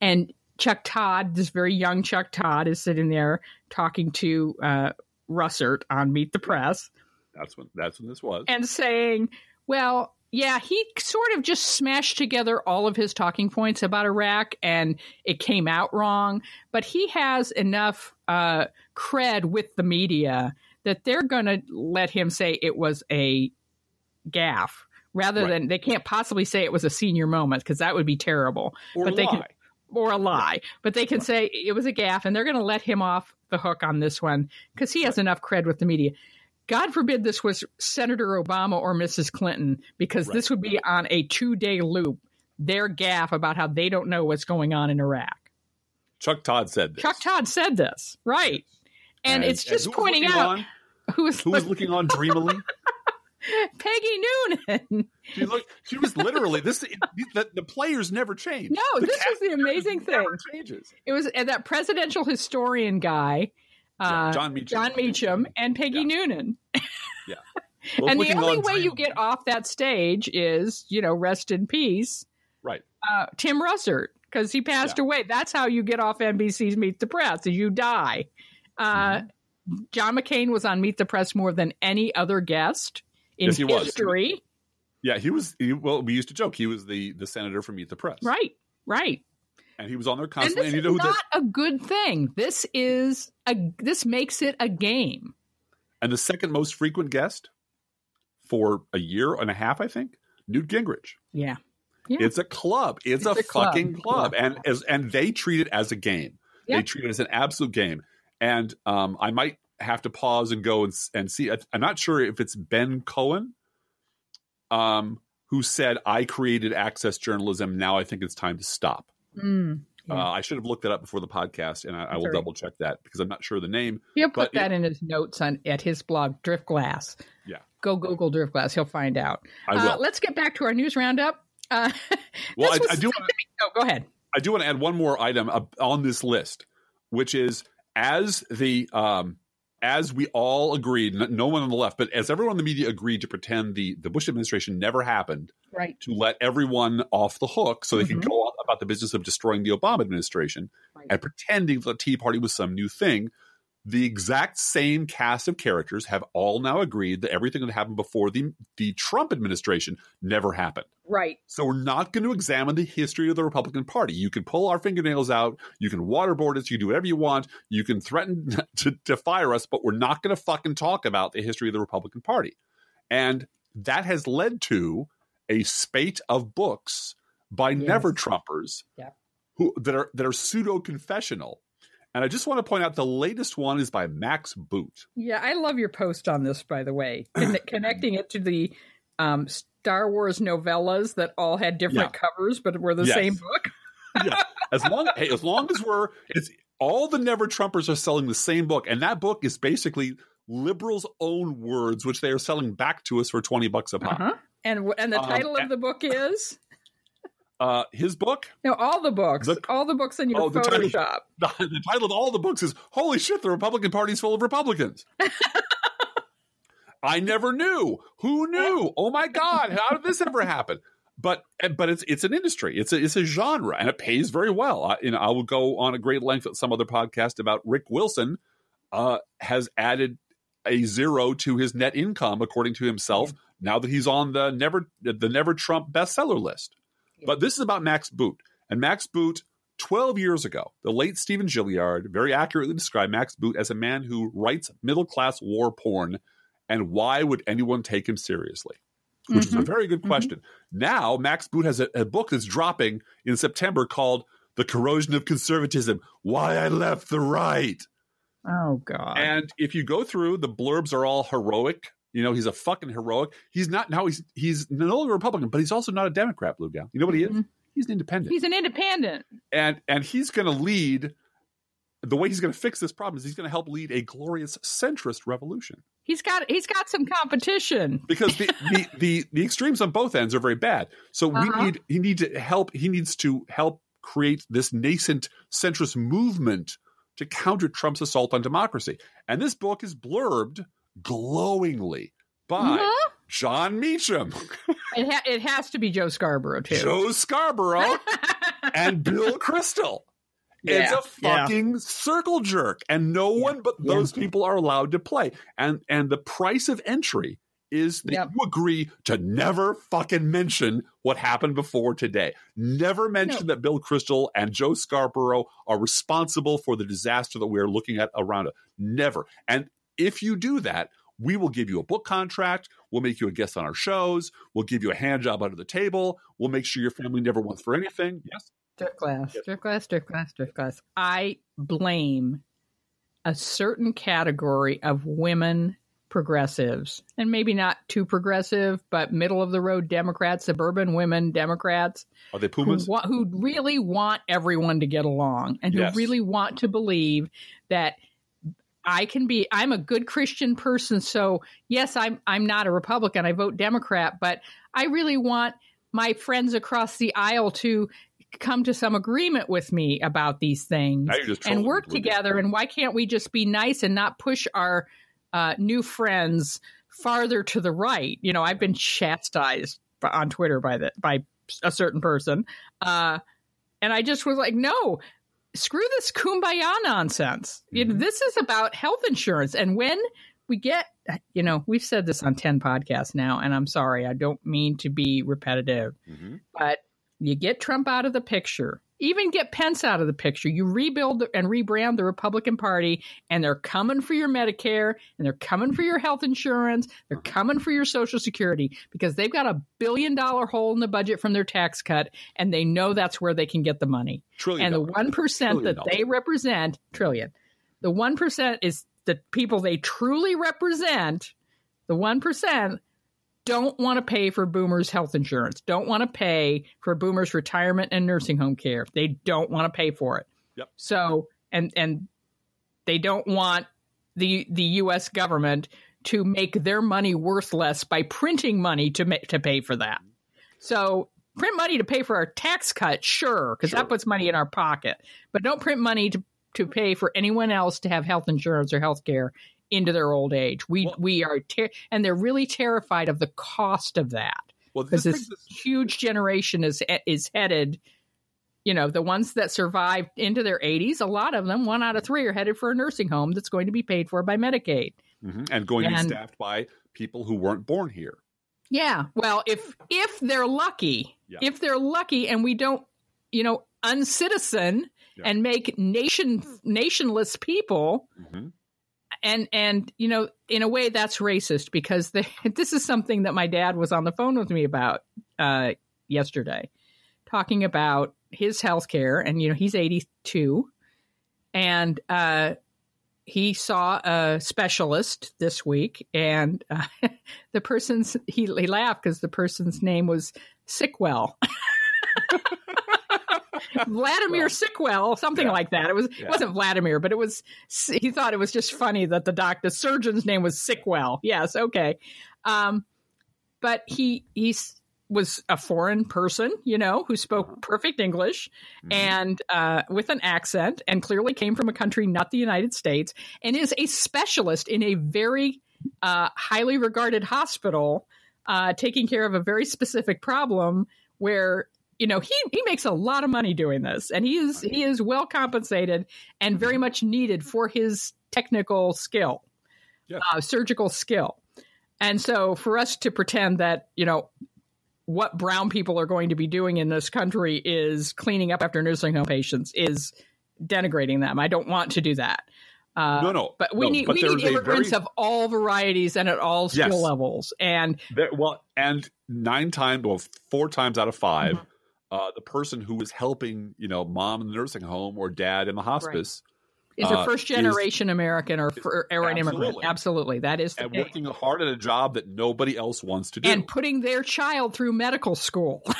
And Chuck Todd, this very young Chuck Todd is sitting there talking to uh Russert on Meet the Press That's when. That's when this was. and saying, well, yeah, he sort of just smashed together all of his talking points about Iraq and it came out wrong. But he has enough uh, cred with the media that they're going to let him say it was a gaffe rather Right. than they can't possibly say it was a senior moment because that would be terrible or but they lie. can- or a lie. But they can say it was a gaffe and they're going to let him off the hook on this one because he has enough cred with the media. God forbid this was Senator Obama or Mrs. Clinton, because Right. this would be on a two day loop. Their gaff about how they don't know what's going on in Iraq. Chuck Todd said this. Chuck Todd said this, right? And, it's just was pointing out on- who was, who was looking on dreamily. Peggy Noonan. She looked. She was literally this. The, the players never change. No, The this was the amazing thing. Changes. It was that presidential historian guy, uh, Jon Meacham. Jon Meacham, and Peggy Noonan. Both and the only on way you get off that stage is, you know, rest in peace, right. uh, Tim Russert, because he passed Yeah. away. That's how you get off NBC's Meet the Press, is you die. Uh, Mm-hmm. John McCain was on Meet the Press more than any other guest in Yes, he was. history. Yeah, he was. He, well, we used to joke he was the the senator from Meet the Press, Right, right. And he was on there And constantly. this And, you is know who not a good thing. This is a. This makes it a game. and the second most frequent guest for a year and a half, I think, Newt Gingrich. Yeah. Yeah. It's a club. It's, It's a, a fucking club, and as and they treat it as a game. They treat it as an absolute game. And um, I might have to pause and go and and see. I- I'm not sure if it's Ben Cohen, um, who said, "I created access journalism. Now I think it's time to stop." Mm, yeah. Uh, I should have looked that up before the podcast, and I, I will double check that because I'm not sure the name. He'll put that in his notes on at his blog, Driftglass. Yeah. Go Google Driftglass. He'll find out. I Uh, will. let's get back to our news roundup. Uh, well, I, I do. me- Oh, go ahead. I do want to add one more item on this list, which is as the um, as we all agreed, no one on the left, but as everyone in the media agreed to pretend the the Bush administration never happened, Right. to let everyone off the hook so they can Mhm. go on about the business of destroying the Obama administration Right. and pretending the Tea Party was some new thing. The exact same cast of characters have all now agreed that everything that happened before the the Trump administration never happened. Right. So we're not going to examine the history of the Republican Party. You can pull our fingernails out, you can waterboard us, you can do whatever you want, you can threaten to, to fire us, but we're not going to fucking talk about the history of the Republican Party. And that has led to a spate of books by Yes. never Trumpers Yeah. who that are that are pseudo confessional. And I just want to point out the latest one is by Max Boot. Yeah, I love your post on this, by the way, Conne- connecting it to the um, Star Wars novellas that all had different covers, but were the Yes. same book. yeah. As long hey, as long as we're it's all the never Trumpers are selling the same book, and that book is basically liberals' own words, which they are selling back to us for twenty bucks a pop. Uh-huh. And and the Um, title and- of the book is Uh, his book, no, all the books, The- all the books in your Oh, the title- Photoshop. the, the title of all the books is "Holy shit, the Republican Party's full of Republicans." I never knew. Who knew? Oh my God! How did this ever happen? But but it's it's an industry. It's a it's a genre, and it pays very well. I, you know, I will go on a great length at some other podcast about Rick Wilson. Uh, has added a zero to his net income, according to himself, now that he's on the never the Never Trump bestseller list. But this is about Max Boot, and Max Boot. 12 years ago, the late Stephen Gilliard very accurately described Max Boot as a man who writes middle class war porn and why would anyone take him seriously? Which is a Mhm. very good Mhm. question. Now, Max Boot has a, a book that's dropping in September called The Corrosion of Conservatism Why I Left the Right. Oh God. And if you go through, the blurbs are all heroic. You know, he's a fucking heroic. He's not now, he's he's no longer a Republican, but he's also not a Democrat, Blue Gal. You know what he is? Mhm. He's an independent He's an independent. and and he's going to lead the way he's going to fix this problem is he's going to help lead a glorious centrist revolution He's got he's got some competition. because the the, the the extremes on both ends are very bad so Uh-huh. we need he need to help he needs to help create this nascent centrist movement to counter Trump's assault on democracy and this book is blurbed glowingly by Mhm. Jon Meacham, It, ha- it has to be Joe Scarborough too. Joe Scarborough, and Bill Kristol. It's a fucking circle jerk, and no one but yeah. those people are allowed to play. And and the price of entry is that Yep. you agree to never fucking mention what happened before today. Never mention that Bill Kristol and Joe Scarborough are responsible for the disaster that we are looking at around us. Never. And if you do that, we will give you a book contract. We'll make you a guest on our shows. We'll give you a hand job under the table. We'll make sure your family never wants for anything. Yes. Driftglass, Yes. Driftglass, drift glass, Driftglass. I blame a certain category of women progressives, and maybe not too progressive, but middle of the road Democrats, suburban women Democrats, Are they who, Pumas? wa- who really want everyone to get along and who Yes. really want to believe that I can be I'm a good Christian person so yes I'm I'm not a Republican. I vote Democrat but I really want my friends across the aisle to come to some agreement with me about these things Now you're just and work together. And why can't we just be nice and not push our uh, new friends farther to the right? You know I've been chastised on Twitter by the by a certain person uh, and I just was like no screw this kumbaya nonsense. You know, Mhm. this is about health insurance. And when we get, you know, we've said this on 10 podcasts now, and I'm sorry, I don't mean to be repetitive, Mhm. but you get Trump out of the picture, even get Pence out of the picture, you rebuild and rebrand the Republican Party, and they're coming for your Medicare, and they're coming for your health insurance, they're coming for your Social Security because they've got a billion dollar hole in the budget from their tax cut, and they know that's where they can get the money. Trillion and the one percent that they represent trillion. The one percent is the people they truly represent the one percent don't want to pay for boomers' health insurance, don't want to pay for boomers' retirement and nursing home care. They don't want to pay for it. Yep. So and and they don't want the the U.S. government to make their money worth less by printing money to ma- to pay for that. So print money to pay for our tax cut, sure, because Sure. that puts money in our pocket. But don't print money to to pay for anyone else to have health insurance or health care into their old age. We Well- we are ter- and they're really terrified of the cost of that Well, because this this huge generation is is headed. You know, the ones that survived into their 80s, a lot of them, one out of three, are headed for a nursing home that's going to be paid for by Medicaid. Mhm, and going to be staffed by people who weren't born here. Yeah. Well, if if they're lucky, Yeah. if they're lucky, and we don't, you know, uncitizen Yeah. and make nation nationless people, Mhm. And and you know, in a way, that's racist because this is something that my dad was on the phone with me about uh, yesterday, talking about his health care, and you know, he's eighty two, and uh, he saw a specialist this week, and uh, the person's he, he laughed because the person's name was Sickwell. Vladimir Well, Sickwell, something yeah. like that. It was Yeah. it wasn't Vladimir, but it was. He thought it was just funny that the doc, the surgeon's name was Sickwell. Yes, okay, um, but he he was a foreign person, you know, who Uh-huh. spoke perfect English Mhm. and uh, with an accent, and clearly came from a country not the United States, and is a specialist in a very uh, highly regarded hospital, uh, taking care of a very specific problem where you know he he makes a lot of money doing this, and he is he is well compensated and very much needed for his technical skill, Yeah. uh, surgical skill, and so for us to pretend that you know what brown people are going to be doing in this country is cleaning up after nursing home patients is denigrating them. I don't want to do that. Uh, no, no, but we no, need but we need immigrants very- of all varieties and at all skill Yes. levels. And There, well, and nine times, well, four times out of 5 Mm-hmm. Uh, the person who is helping, you know, mom in the nursing home or dad in the hospice is Uh, a first generation American or, for, or an immigrant. Absolutely. That is the and working hard at a job that nobody else wants to do. and putting their child through medical school.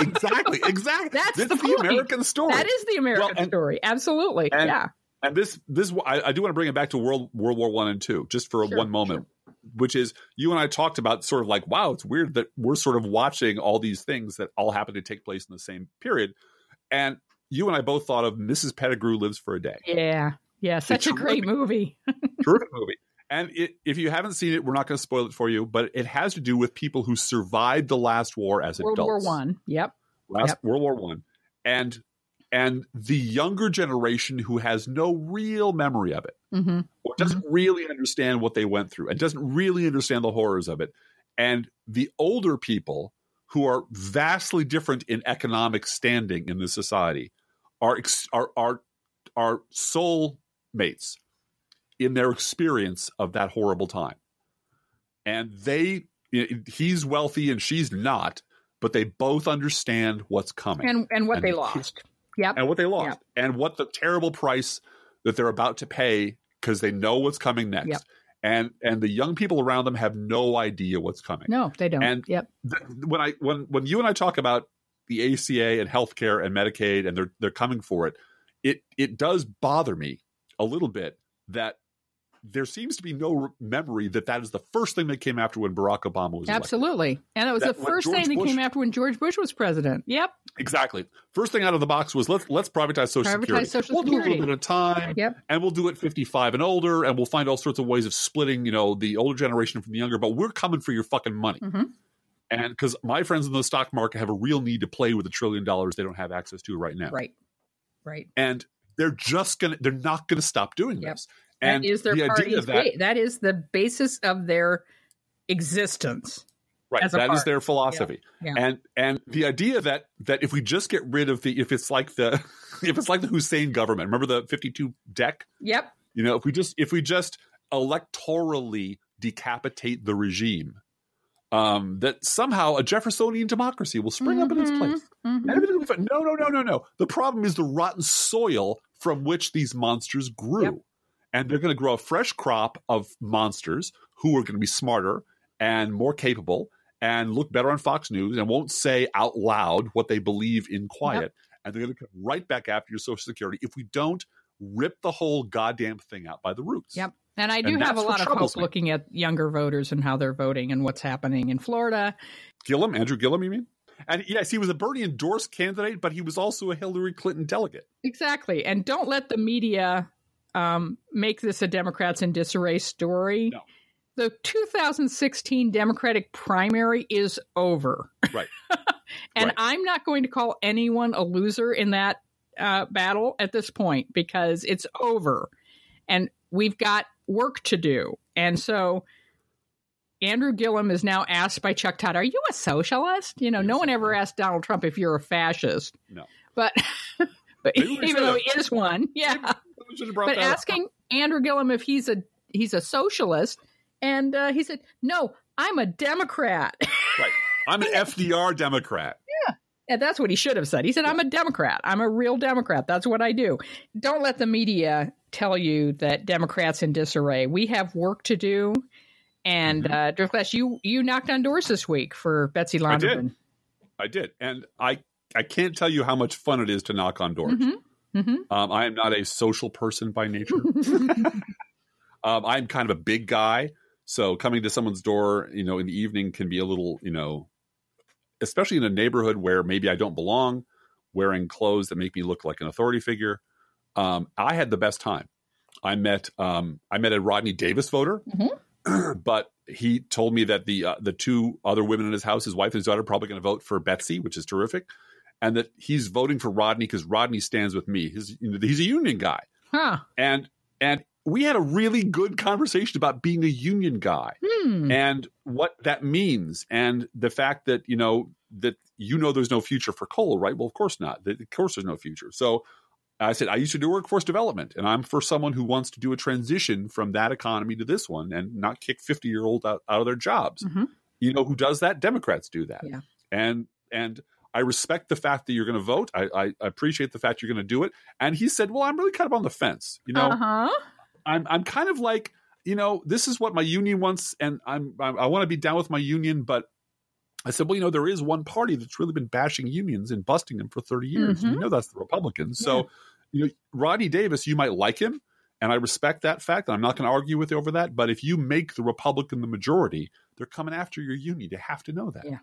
Exactly, exactly. That's the is the. American story. that is the American Well, and- story. Absolutely, and- yeah. and this this I, I do want to bring it back to World World War One and Two, just for Sure, one moment, which is you and I talked about sort of like, wow, it's weird that we're sort of watching all these things that all happen to take place in the same period, and you and I both thought of Mrs. Pettigrew Lives for a Day, Yeah, yeah. Such a great movie. terrific movie. And it, if you haven't seen it, we're not going to spoil it for you, but it has to do with people who survived the last war as World War adults. One. Yep. last Yep. World War One, and and the younger generation who has no real memory of it, hmm or doesn't really understand what they went through, and doesn't really understand the horrors of it, and the older people who are vastly different in economic standing in this society are ex- are are are soul mates in their experience of that horrible time, and they he's wealthy and she's not but they both understand what's coming And and what And they lost. Yep. and what they lost Yep. and what the terrible price that they're about to pay because they know what's coming next Yep. and and the young people around them have no idea what's coming No, they don't. And- yep. Th- when i when when you and i talk about the aca and healthcare and medicaid and they're they're coming for it it it does bother me a little bit that there seems to be no memory that that is the first thing that came after when barack obama was elected. Absolutely. And it was That- the first thing that Bush- came after when George Bush was president. Yep. Exactly. First thing out of the box was let's let's privatize Social Privatize Security. Social we'll do a little bit of time, Yep. and we'll do it 55 and older, and we'll find all sorts of ways of splitting, you know, the older generation from the younger. But we're coming for your fucking money, Mhm. and because my friends in the stock market have a real need to play with a trillion dollars they don't have access to right now, Right. Right. and they're just gonna they're not gonna stop doing Yep. this. And that is their the party's that ba- that is the basis of their existence. right that is their philosophy Yeah. and and the idea that that if we just get rid of the if it's like the if it's like the hussein government remember the 52 deck Yep. You know, if we just if we just electorally decapitate the regime, um, that somehow a Jeffersonian democracy will spring up in its Mhm. place. Mhm. And everything will be fine. No, no, no, no, no. The problem is the rotten soil from which these monsters grew. Yep. And they're going to grow a fresh crop of monsters who are going to be smarter and more capable and look better on Fox News and won't say out loud what they believe in quiet. And they're going to come right back after your Social Security if we don't rip the whole goddamn thing out by the roots. Yep. And I do And have a lot of hope me. looking at younger voters and how they're voting and what's happening in Florida. Gillum, Andrew Gillum, you mean? And yes, he was a Bernie endorsed candidate, but he was also a Hillary Clinton delegate. Exactly. And don't let the media um, make this a Democrats in disarray story. No. The 2016 Democratic primary is over. Right. and Right. I'm not going to call anyone a loser in that uh, battle at this point because it's over. And we've got work to do. And so Andrew Gillum is now asked by Chuck Todd, Are you a socialist? You know, no one ever asked Donald Trump if you're a fascist. No. But. But even though he is one, yeah. We should have brought But that up. asking Andrew Gillum if he's a he's a socialist, and uh, he said, "No, I'm a Democrat." Right. I'm an FDR Democrat. Yeah, and that's what he should have said. He said, "I'm a Democrat. I'm a real Democrat. That's what I do." Don't let the media tell you that Democrats in disarray. We have work to do. And Mm-hmm. uh, Driftglass, you you knocked on doors this week for Betsy I did. I did. And I, I can't tell you how much fun it is to knock on doors. Mhm. Mhm. Um, I am not a social person by nature. um, I'm kind of a big guy. So coming to someone's door, you know, in the evening can be a little, you know, especially in a neighborhood where maybe I don't belong, wearing clothes that make me look like an authority figure. Um, I had the best time. I met um, I met a Rodney Davis voter, but he told me that the uh, the two other women in his house, his wife and his daughter, are probably going to vote for Betsy, which is terrific, and that he's voting for Rodney because Rodney stands with me. Know, he's a union guy, Huh. and and we had a really good conversation about being a union guy Hmm. and what that means and the fact that you know that you know there's no future for coal right well of course not of course there's no future so i said i used to do workforce development and i'm for someone who wants to do a transition from that economy to this one and not kick 50 year old out, out of their jobs Mhm. you know who does that democrats do that Yeah. and and i respect the fact that you're going to vote I, I appreciate the fact you're going to do it and he said well i'm really kind of on the fence you know uh huh. I'm I'm kind of like you know this is what my union wants, and I'm, i I want to be down with my union, but I said, well, you know, there is one party that's really been bashing unions and busting them for 30 years. Mhm. you know that's the Republicans. So, you know, Rodney Davis, you might like him, and I respect that fact. And I'm not going to argue with you over that. But if you make the Republican the majority, they're coming after your union. You have to know that. Yeah.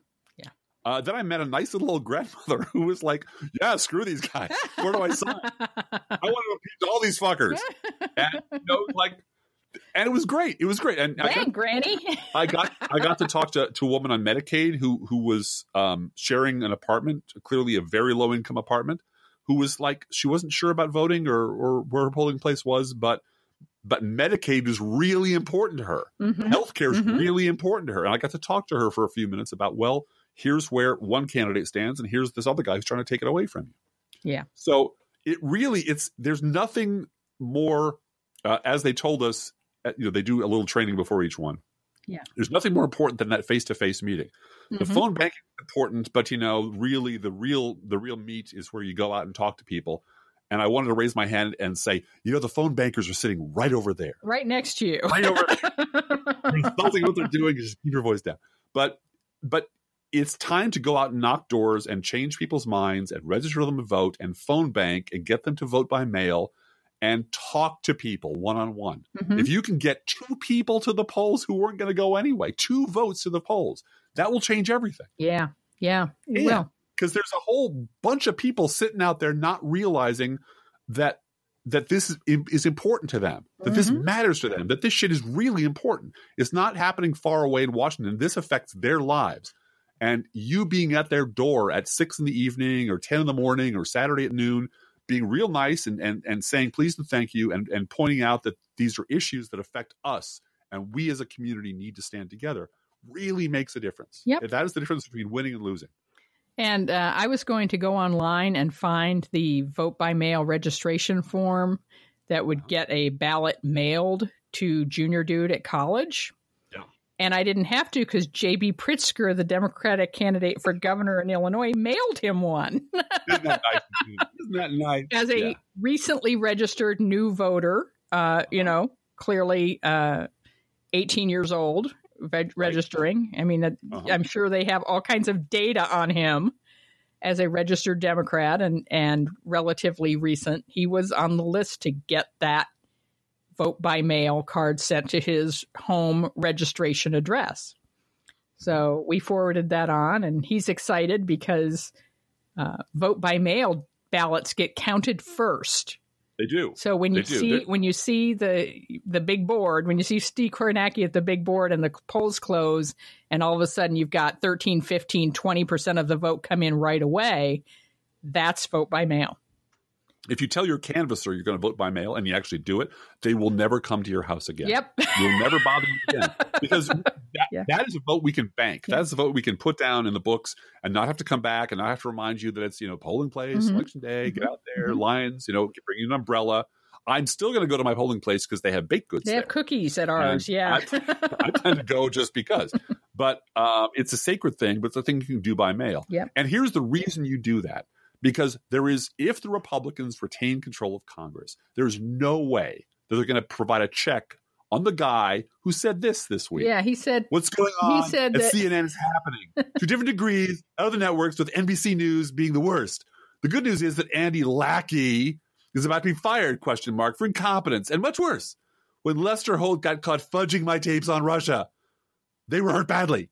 Uh, then I met a nice little old grandmother who was like, "Yeah, screw these guys. Where do I sign? I want to impeach all these fuckers." And you know, like, and it was great. It was great. And I got Granny. I got I got to talk to, to a woman on Medicaid who who was um, sharing an apartment, clearly a very low income apartment, who was like she wasn't sure about voting or or where her polling place was, but but Medicaid is really important to her. Mhm. Healthcare is Mhm. really important to her, and I got to talk to her for a few minutes about well, here's where one candidate stands, and here's this other guy who's trying to take it away from you. Yeah. So it really it's there's nothing more uh, as they told us. uh, You know, they do a little training before each one. Yeah. There's nothing more important than that face to face meeting. The Mhm. phone banking is important, but you know, really the real the real meat is where you go out and talk to people. And I wanted to raise my hand and say, you know, the phone bankers are sitting right over there. right next to you. Right over there. What they're doing, just keep your voice down. But but it's time to go out and knock doors and change people's minds and register them to vote and phone bank and get them to vote by mail and talk to people one on one. If you can get two people to the polls who weren't going to go anyway, two votes to the polls, that will change everything. Yeah, yeah, it Yeah. will. Because there's a whole bunch of people sitting out there not realizing that that this is, is important to them, that this Mhm. matters to them, that this shit is really important. It's not happening far away in Washington. This affects their lives. And you being at their door at six in the evening or 10 in the morning or Saturday at noon, being real nice and, and, and saying please and thank you and, and pointing out that these are issues that affect us and we as a community need to stand together really makes a difference. Yep. That is the difference between winning and losing. And uh, I was going to go online and find the vote by mail registration form that would get a ballot mailed to Junior Dude at college. Yeah. And I didn't have to because J.B. Pritzker, the Democratic candidate for governor in Illinois, mailed him one Isn't that nice? Isn't that nice? as a Yeah. recently registered new voter. Uh, you know, clearly uh, 18 years old, reg- registering. I mean, uh-huh. I'm sure they have all kinds of data on him as a registered Democrat and, and relatively recent. He was on the list to get that vote by mail card sent to his home registration address. So we forwarded that on, and he's excited because uh, vote by mail ballots get counted first. They do. So when you see They're... when you see the the big board, when you see Steve Kornacki at the big board and the polls close, and all of a sudden you've got 13, 15, 20 percent of the vote come in right away, that's vote by mail. If you tell your canvasser you're going to vote by mail and you actually do it, they will never come to your house again. Yep. You'll never bother you again. Because that, yeah. that is a vote we can bank. Yeah. That is a vote we can put down in the books and not have to come back and not have to remind you that it's, you know, polling place, mm-hmm. election day, get out there, mm-hmm. lines, you know, bring an umbrella. I'm still going to go to my polling place because they have baked goods. They there. have cookies at ours. And yeah, I, I, tend to go just because. But um, it's a sacred thing, but it's a thing you can do by mail. Yeah. And here's the reason you do that because there is, if the Republicans retain control of Congress, there's no way that they're going to provide a check on the guy who said this this week. Yeah, he said, "What's going on?" He said at that- CNN is happening to different degrees. Other networks, with NBC News being the worst. The good news is that Andy Lackey is about to be fired? Question mark for incompetence, and much worse, when Lester Holt got caught fudging my tapes on Russia, they were hurt badly.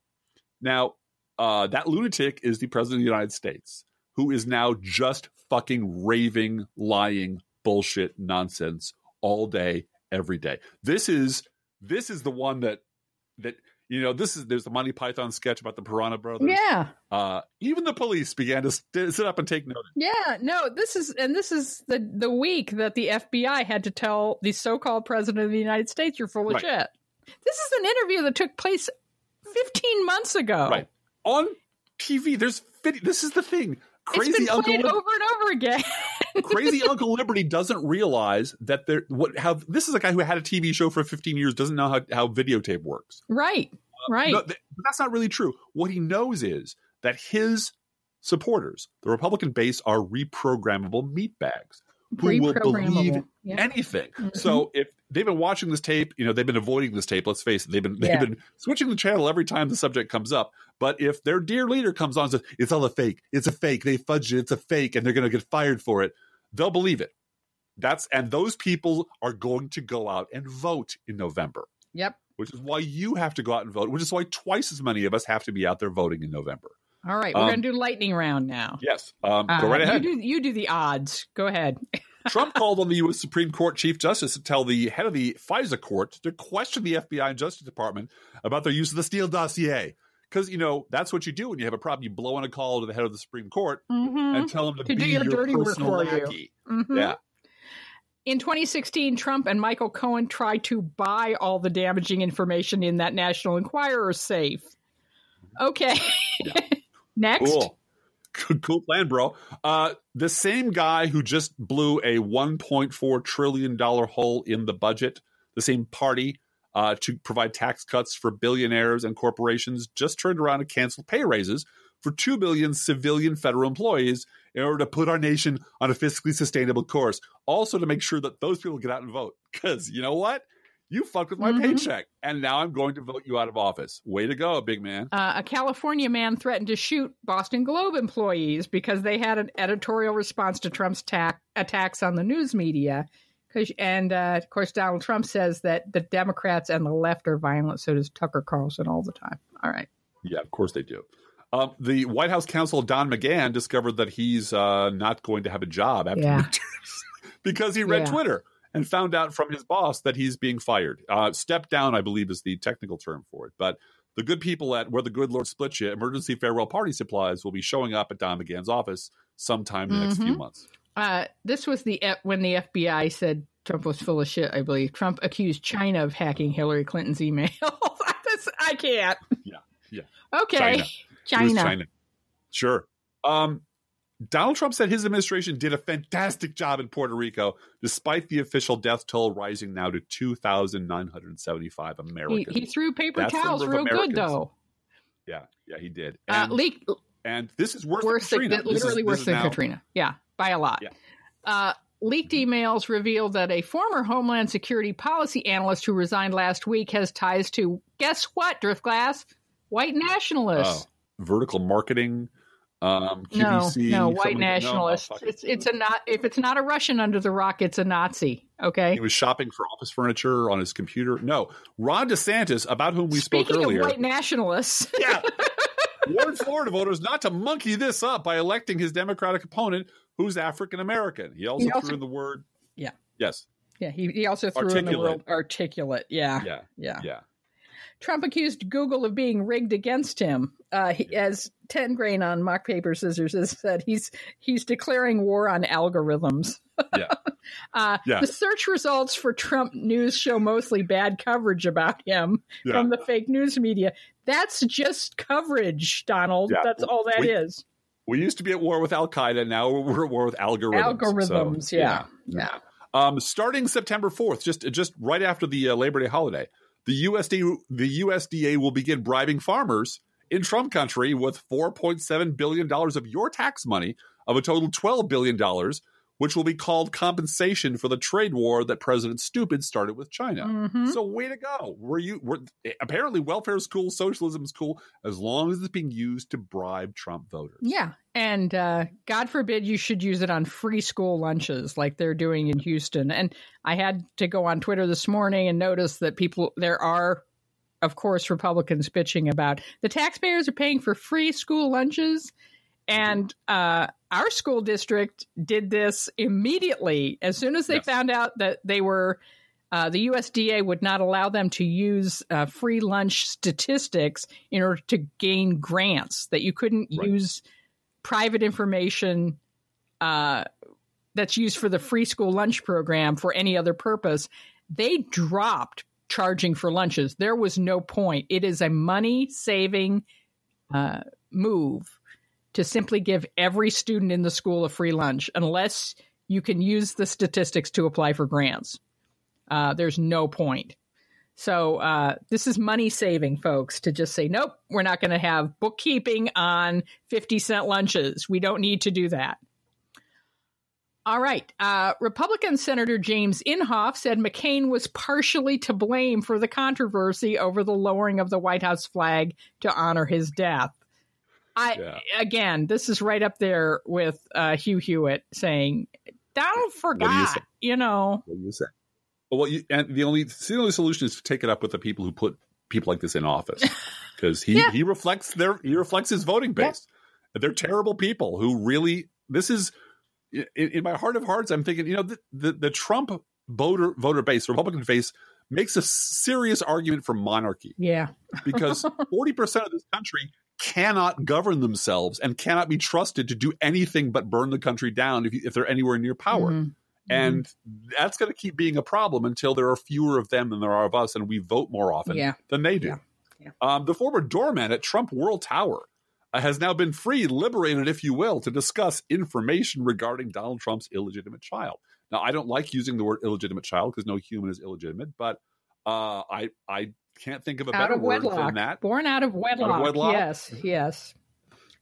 Now, uh, that lunatic is the president of the United States who is now just fucking raving, lying, bullshit nonsense all day, every day. This is this is the one that that you know this is there's the Monty Python sketch about the Piranha Brothers. Yeah. Uh, even the police began to st- sit up and take notice. Yeah. No. This is and this is the the week that the FBI had to tell the so-called president of the United States you're full of right. shit. This is an interview that took place 15 months ago. Right. On TV. There's video. This is the thing crazy Uncle Lib- over and over again. crazy Uncle Liberty doesn't realize that there what how this is a guy who had a TV show for 15 years doesn't know how, how videotape works. Right. Uh, right. No, th- that's not really true. What he knows is that his supporters, the Republican base, are reprogrammable meatbags who will believe yeah. anything. Mm-hmm. So if they've been watching this tape, you know, they've been avoiding this tape. Let's face it, they've been they've yeah. been switching the channel every time the subject comes up. But if their dear leader comes on and says it's all a fake, it's a fake, they fudged it, it's a fake, and they're going to get fired for it, they'll believe it. That's and those people are going to go out and vote in November. Yep. Which is why you have to go out and vote. Which is why twice as many of us have to be out there voting in November. All right, we're um, going to do lightning round now. Yes, um, uh, go right ahead. You do, you do the odds. Go ahead. Trump called on the U.S. Supreme Court Chief Justice to tell the head of the FISA court to question the FBI and Justice Department about their use of the Steele dossier. Because, you know, that's what you do when you have a problem. You blow on a call to the head of the Supreme Court mm-hmm. and tell them to, to be do your, your dirty work for lackey. you. Mm-hmm. Yeah. In 2016, Trump and Michael Cohen tried to buy all the damaging information in that National Enquirer safe. Okay. Yeah. Next. Cool. cool plan, bro. Uh, the same guy who just blew a 1.4 trillion dollar hole in the budget, the same party uh, to provide tax cuts for billionaires and corporations, just turned around and canceled pay raises for 2 million civilian federal employees in order to put our nation on a fiscally sustainable course. Also, to make sure that those people get out and vote. Because you know what? You fucked with my mm-hmm. paycheck and now i'm going to vote you out of office. Way to go big man. Uh, a california man threatened to shoot boston globe employees because they had an editorial response to trump's ta- attacks on the news media. And uh, of course donald trump says that the democrats and the left are violent. So does tucker carlson all the time. All right. Yeah of course they do. Um, the White House counsel Don McGahn discovered that he's uh, not going to have a job after yeah. because he read yeah. Twitter and found out from his boss that he's being fired. Uh, step down, I believe, is the technical term for it. But the good people at Where the Good Lord Splits You, Emergency Farewell Party Supplies, will be showing up at Don McGahn's office sometime in the next mm-hmm. few months. Uh, this was the when the FBI said Trump was full of shit. I believe Trump accused China of hacking Hillary Clinton's email. I can't. Yeah, yeah. Okay, China. China. China. Sure. Um, Donald Trump said his administration did a fantastic job in Puerto Rico, despite the official death toll rising now to 2,975 Americans. He, he threw paper That's towels real good, though. Yeah, yeah, he did. Uh, and, uh, leak, and this is worse, worse than Katrina. Than, literally is, worse than now, Katrina. Yeah, by a lot. Yeah. Uh, leaked emails revealed that a former Homeland Security policy analyst who resigned last week has ties to guess what, Driftglass? White nationalists. Oh, vertical marketing. Um, no, QVC, no, something white that. No, nationalists. it's it's a not if it's not a Russian under the rock, it's a Nazi. Okay. He was shopping for office furniture on his computer. No, Ron DeSantis, about whom we Speaking spoke earlier. white nationalists, yeah, warned Florida voters not to monkey this up by electing his Democratic opponent, who's African American. He also He also- threw in the word. Yeah. Yes. yeah, he, he also threw in the word articulate. Yeah, Yeah. yeah. Yeah. Trump accused Google of being rigged against him. Uh, he, as Tengrain on Mock Paper Scissors has said, he's he's declaring war on algorithms. Yeah. Uh, Yeah. The search results for Trump news show mostly bad coverage about him Yeah. from the fake news media. That's just coverage, Donald. Yeah. That's all that is. We, we used to be at war with Al Qaeda. Now we're at war with algorithms. Algorithms, So, yeah. yeah. Um, starting September 4th, just just right after the uh, Labor Day holiday, the USD the USDA will begin bribing farmers in Trump country with 4.7 billion dollars of your tax money of a total 12 billion dollars, which will be called compensation for the trade war that President Stupid started with China. Mhm. So way to go. Were you were apparently welfare is cool, socialism is cool as long as it's being used to bribe Trump voters. Yeah. And uh, God forbid you should use it on free school lunches like they're doing in Houston. And I had to go on Twitter this morning and notice that people, there are, of course, Republicans bitching about the taxpayers are paying for free school lunches. And uh, our school district did this immediately. As soon as they Yes. found out that they were, uh, the USDA would not allow them to use uh, free lunch statistics in order to gain grants, that you couldn't Right. use private information uh, that's used for the free school lunch program for any other purpose. They dropped charging for lunches. There was no point. It is a money saving uh, move to simply give every student in the school a free lunch unless you can use the statistics to apply for grants. Uh, there's no point. So uh, this is money saving, folks, to just say, nope, we're not going to have bookkeeping on 50 cent lunches. We don't need to do that. All right. Uh, Republican Senator James Inhofe said McCain was partially to blame for the controversy over the lowering of the White House flag to honor his death. I Yeah. again, this is right up there with uh, Hugh Hewitt saying Donald do you forgot. say? You, know, What do you say? Well, you, and the only the only solution is to take it up with the people who put people like this in office, because he Yeah. he reflects their he reflects his voting base. They're terrible people who really. This is in, in my heart of hearts. I'm thinking, you know, the the, the Trump voter voter base, Republican base, makes a serious argument for monarchy yeah, because 40 percent of this country cannot govern themselves and cannot be trusted to do anything but burn the country down if, you, if they're anywhere near power. Mhm. And that's going to keep being a problem until there are fewer of them than there are of us, and we vote more often Yeah. than they do. Yeah. Yeah. Um, the former doorman at Trump World Tower has now been freed, liberated, if you will, to discuss information regarding Donald Trump's illegitimate child. Now, I don't like using the word illegitimate child because no human is illegitimate, but uh, I I can't think of a out better of word than that. born out of wedlock. wedlock? Yes, yes.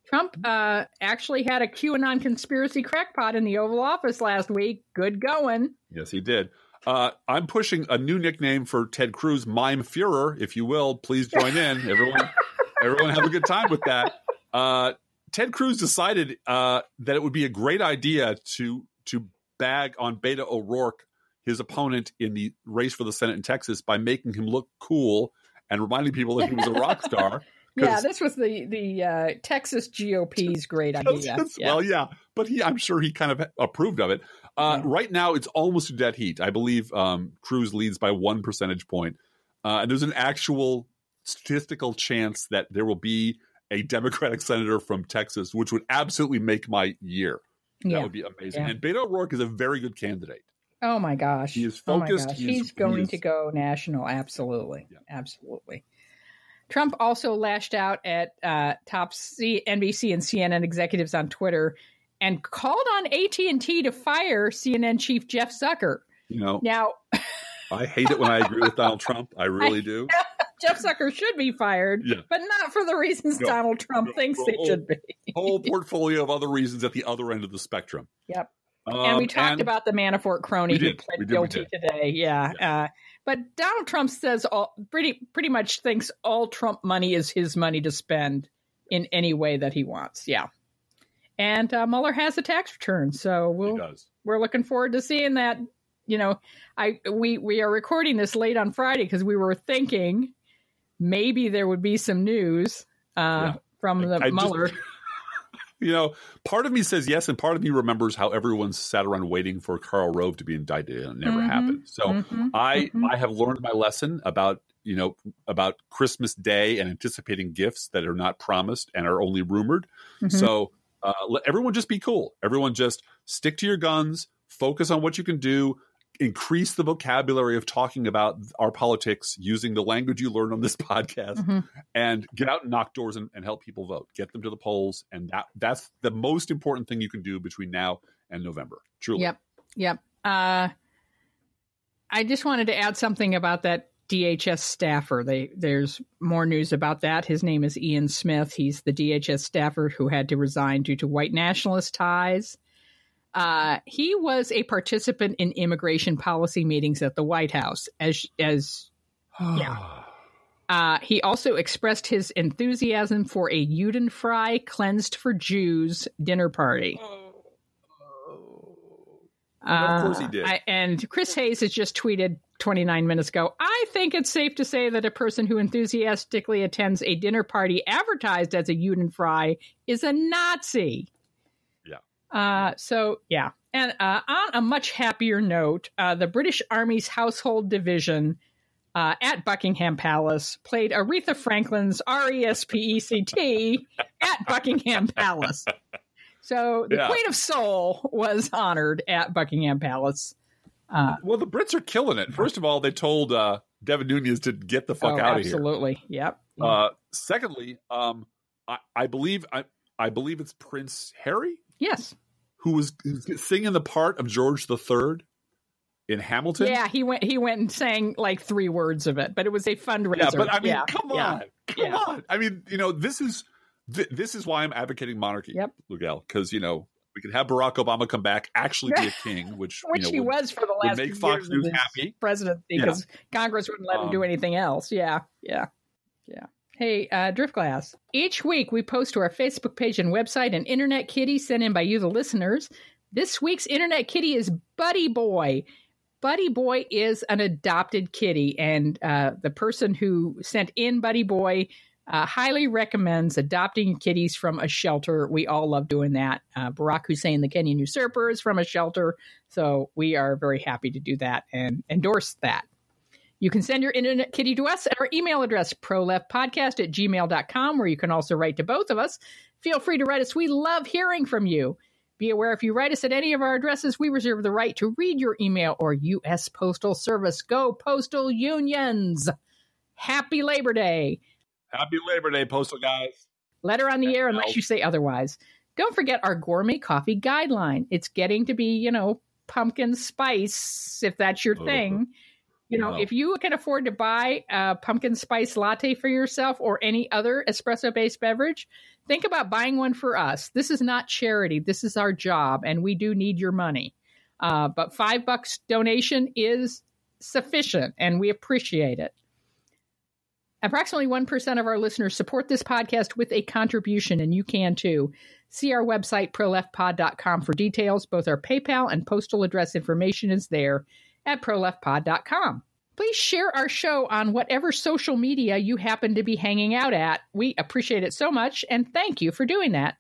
Trump uh, actually had a QAnon conspiracy crackpot in the Oval Office last week. Good going. Yes, he did. Uh, I'm pushing a new nickname for Ted Cruz, Mime Führer, if you will. Please join in, everyone. everyone, have a good time with that. Uh, Ted Cruz decided uh, that it would be a great idea to to bag on Beto O'Rourke, his opponent in the race for the Senate in Texas, by making him look cool and reminding people that he was a rock star. Yeah, this was the the uh, Texas GOP's great idea. Yeah. Well, yeah, but he, I'm sure he kind of approved of it. Uh. Right now, it's almost a dead heat. I believe um, Cruz leads by one percentage point, uh, and there's an actual statistical chance that there will be a Democratic senator from Texas, which would absolutely make my year. That yeah. would be amazing. Yeah. And Beto O'Rourke is a very good candidate. Oh my gosh. He is Oh my focused. gosh. He is- He's going he is- to go national. Absolutely. Yeah. Absolutely. Trump also lashed out at uh, top C- NBC and CNN executives on Twitter and called on AT&T to fire CNN chief Jeff Zucker. You know, Now, I hate it when I agree with Donald Trump. I really do. Jeff Zucker should be fired, Yeah. but not for the reasons No. Donald Trump No. thinks No. they should be. Whole portfolio of other reasons at the other end of the spectrum. Yep. Um, and we talked and about the Manafort crony who pled did, guilty today. Yeah. yeah. Uh, but Donald Trump says all pretty pretty much thinks all Trump money is his money to spend in any way that he wants. Yeah. And uh, Mueller has a tax return, so we'll, we're looking forward to seeing that. You know, I we we are recording this late on Friday because we were thinking maybe there would be some news uh, yeah. from the I, Mueller. Just, you know, part of me says yes, and part of me remembers how everyone sat around waiting for Karl Rove to be indicted, and it never mm-hmm, happened. So mm-hmm, I mm-hmm. I have learned my lesson about you know about Christmas Day and anticipating gifts that are not promised and are only rumored. Mm-hmm. So uh, let everyone just be cool. Everyone just stick to your guns. Focus on what you can do increase the vocabulary of talking about our politics using the language you learned on this podcast mm-hmm. and get out and knock doors and, and, help people vote get them to the polls and that that's the most important thing you can do between now and november truly yep yep uh, i just wanted to add something about that DHS staffer. They, there's more news about that. His name is Ian Smith. He's the DHS staffer who had to resign due to white nationalist ties. Uh, he was a participant in immigration policy meetings at the White House. As as yeah. Uh, he also expressed his enthusiasm for a Judenfrei cleansed for Jews dinner party. Uh, of course he did. I, and Chris Hayes has just tweeted 29 minutes ago. I think it's safe to say that a person who enthusiastically attends a dinner party advertised as a Judenfrei is a Nazi. Uh, so yeah, and uh, on a much happier note, uh, the British Army's Household Division uh, at Buckingham Palace played Aretha Franklin's R E S P E C T at Buckingham Palace. So the yeah. Queen of Soul was honored at Buckingham Palace. Uh, well, the Brits are killing it. First of all, they told uh, Devin Nunes to get the fuck oh, out of here. Absolutely. Yep. Uh, secondly, um, I, I, believe I, I believe it's Prince Harry. Yes who was singing the part of George the Third in Hamilton. Yeah, he went. He went and sang like three words of it, but it was a fundraiser. Yeah, but I mean, yeah. come on, come yeah. on. I mean, you know, this is th- this is why I'm advocating monarchy. Yep, Lugel, because you know we could have Barack Obama come back, actually be a king, which which you know, he would, was for the last make Fox News happy presidency because yeah. Congress wouldn't let him um, do anything else. Yeah, yeah, yeah. Hey, uh, Driftglass. Each week we post to our Facebook page and website an internet kitty sent in by you, the listeners. This week's internet kitty is Buddy Boy. Buddy Boy is an adopted kitty, and uh, the person who sent in Buddy Boy uh, highly recommends adopting kitties from a shelter. We all love doing that. Uh, Barack Hussein, the Kenyan usurper, is from a shelter, so we are very happy to do that and endorse that. You can send your internet kitty to us at our email address, proleftpodcast at gmail.com, where you can also write to both of us. Feel free to write us. We love hearing from you. Be aware if you write us at any of our addresses, we reserve the right to read your email or U.S. Postal Service. Go Postal Unions! Happy Labor Day! Happy Labor Day, Postal guys. Letter on the air unless you say otherwise. Don't forget our gourmet coffee guideline. It's getting to be, you know, pumpkin spice, if that's your oh, thing. You know, wow. if you can afford to buy a pumpkin spice latte for yourself or any other espresso based beverage, think about buying one for us. This is not charity. This is our job, and we do need your money. Uh, but five bucks donation is sufficient, and we appreciate it. Approximately 1% of our listeners support this podcast with a contribution, and you can too. See our website, proleftpod.com, for details. Both our PayPal and postal address information is there at proleftpod.com. Please share our show on whatever social media you happen to be hanging out at. We appreciate it so much, and thank you for doing that.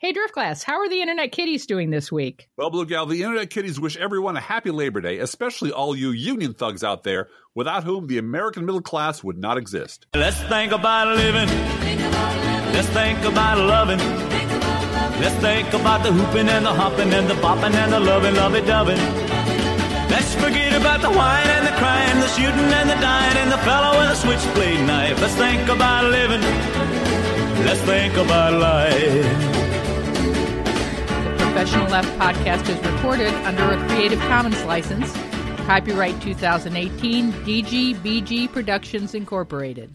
Hey, Driftglass, how are the Internet Kitties doing this week? Well, Blue Gal, the Internet Kitties wish everyone a happy Labor Day, especially all you union thugs out there, without whom the American middle class would not exist. Let's think about living. Let's think about loving. Let's think about the hooping and the hopping and the bopping and the loving, lovey doving. Let's forget about the wine and the crime, the shooting and the dying, and the fellow with a switchblade knife. Let's think about living. Let's think about life. The Professional Left podcast is recorded under a Creative Commons license. Copyright 2018, DGBG Productions Incorporated.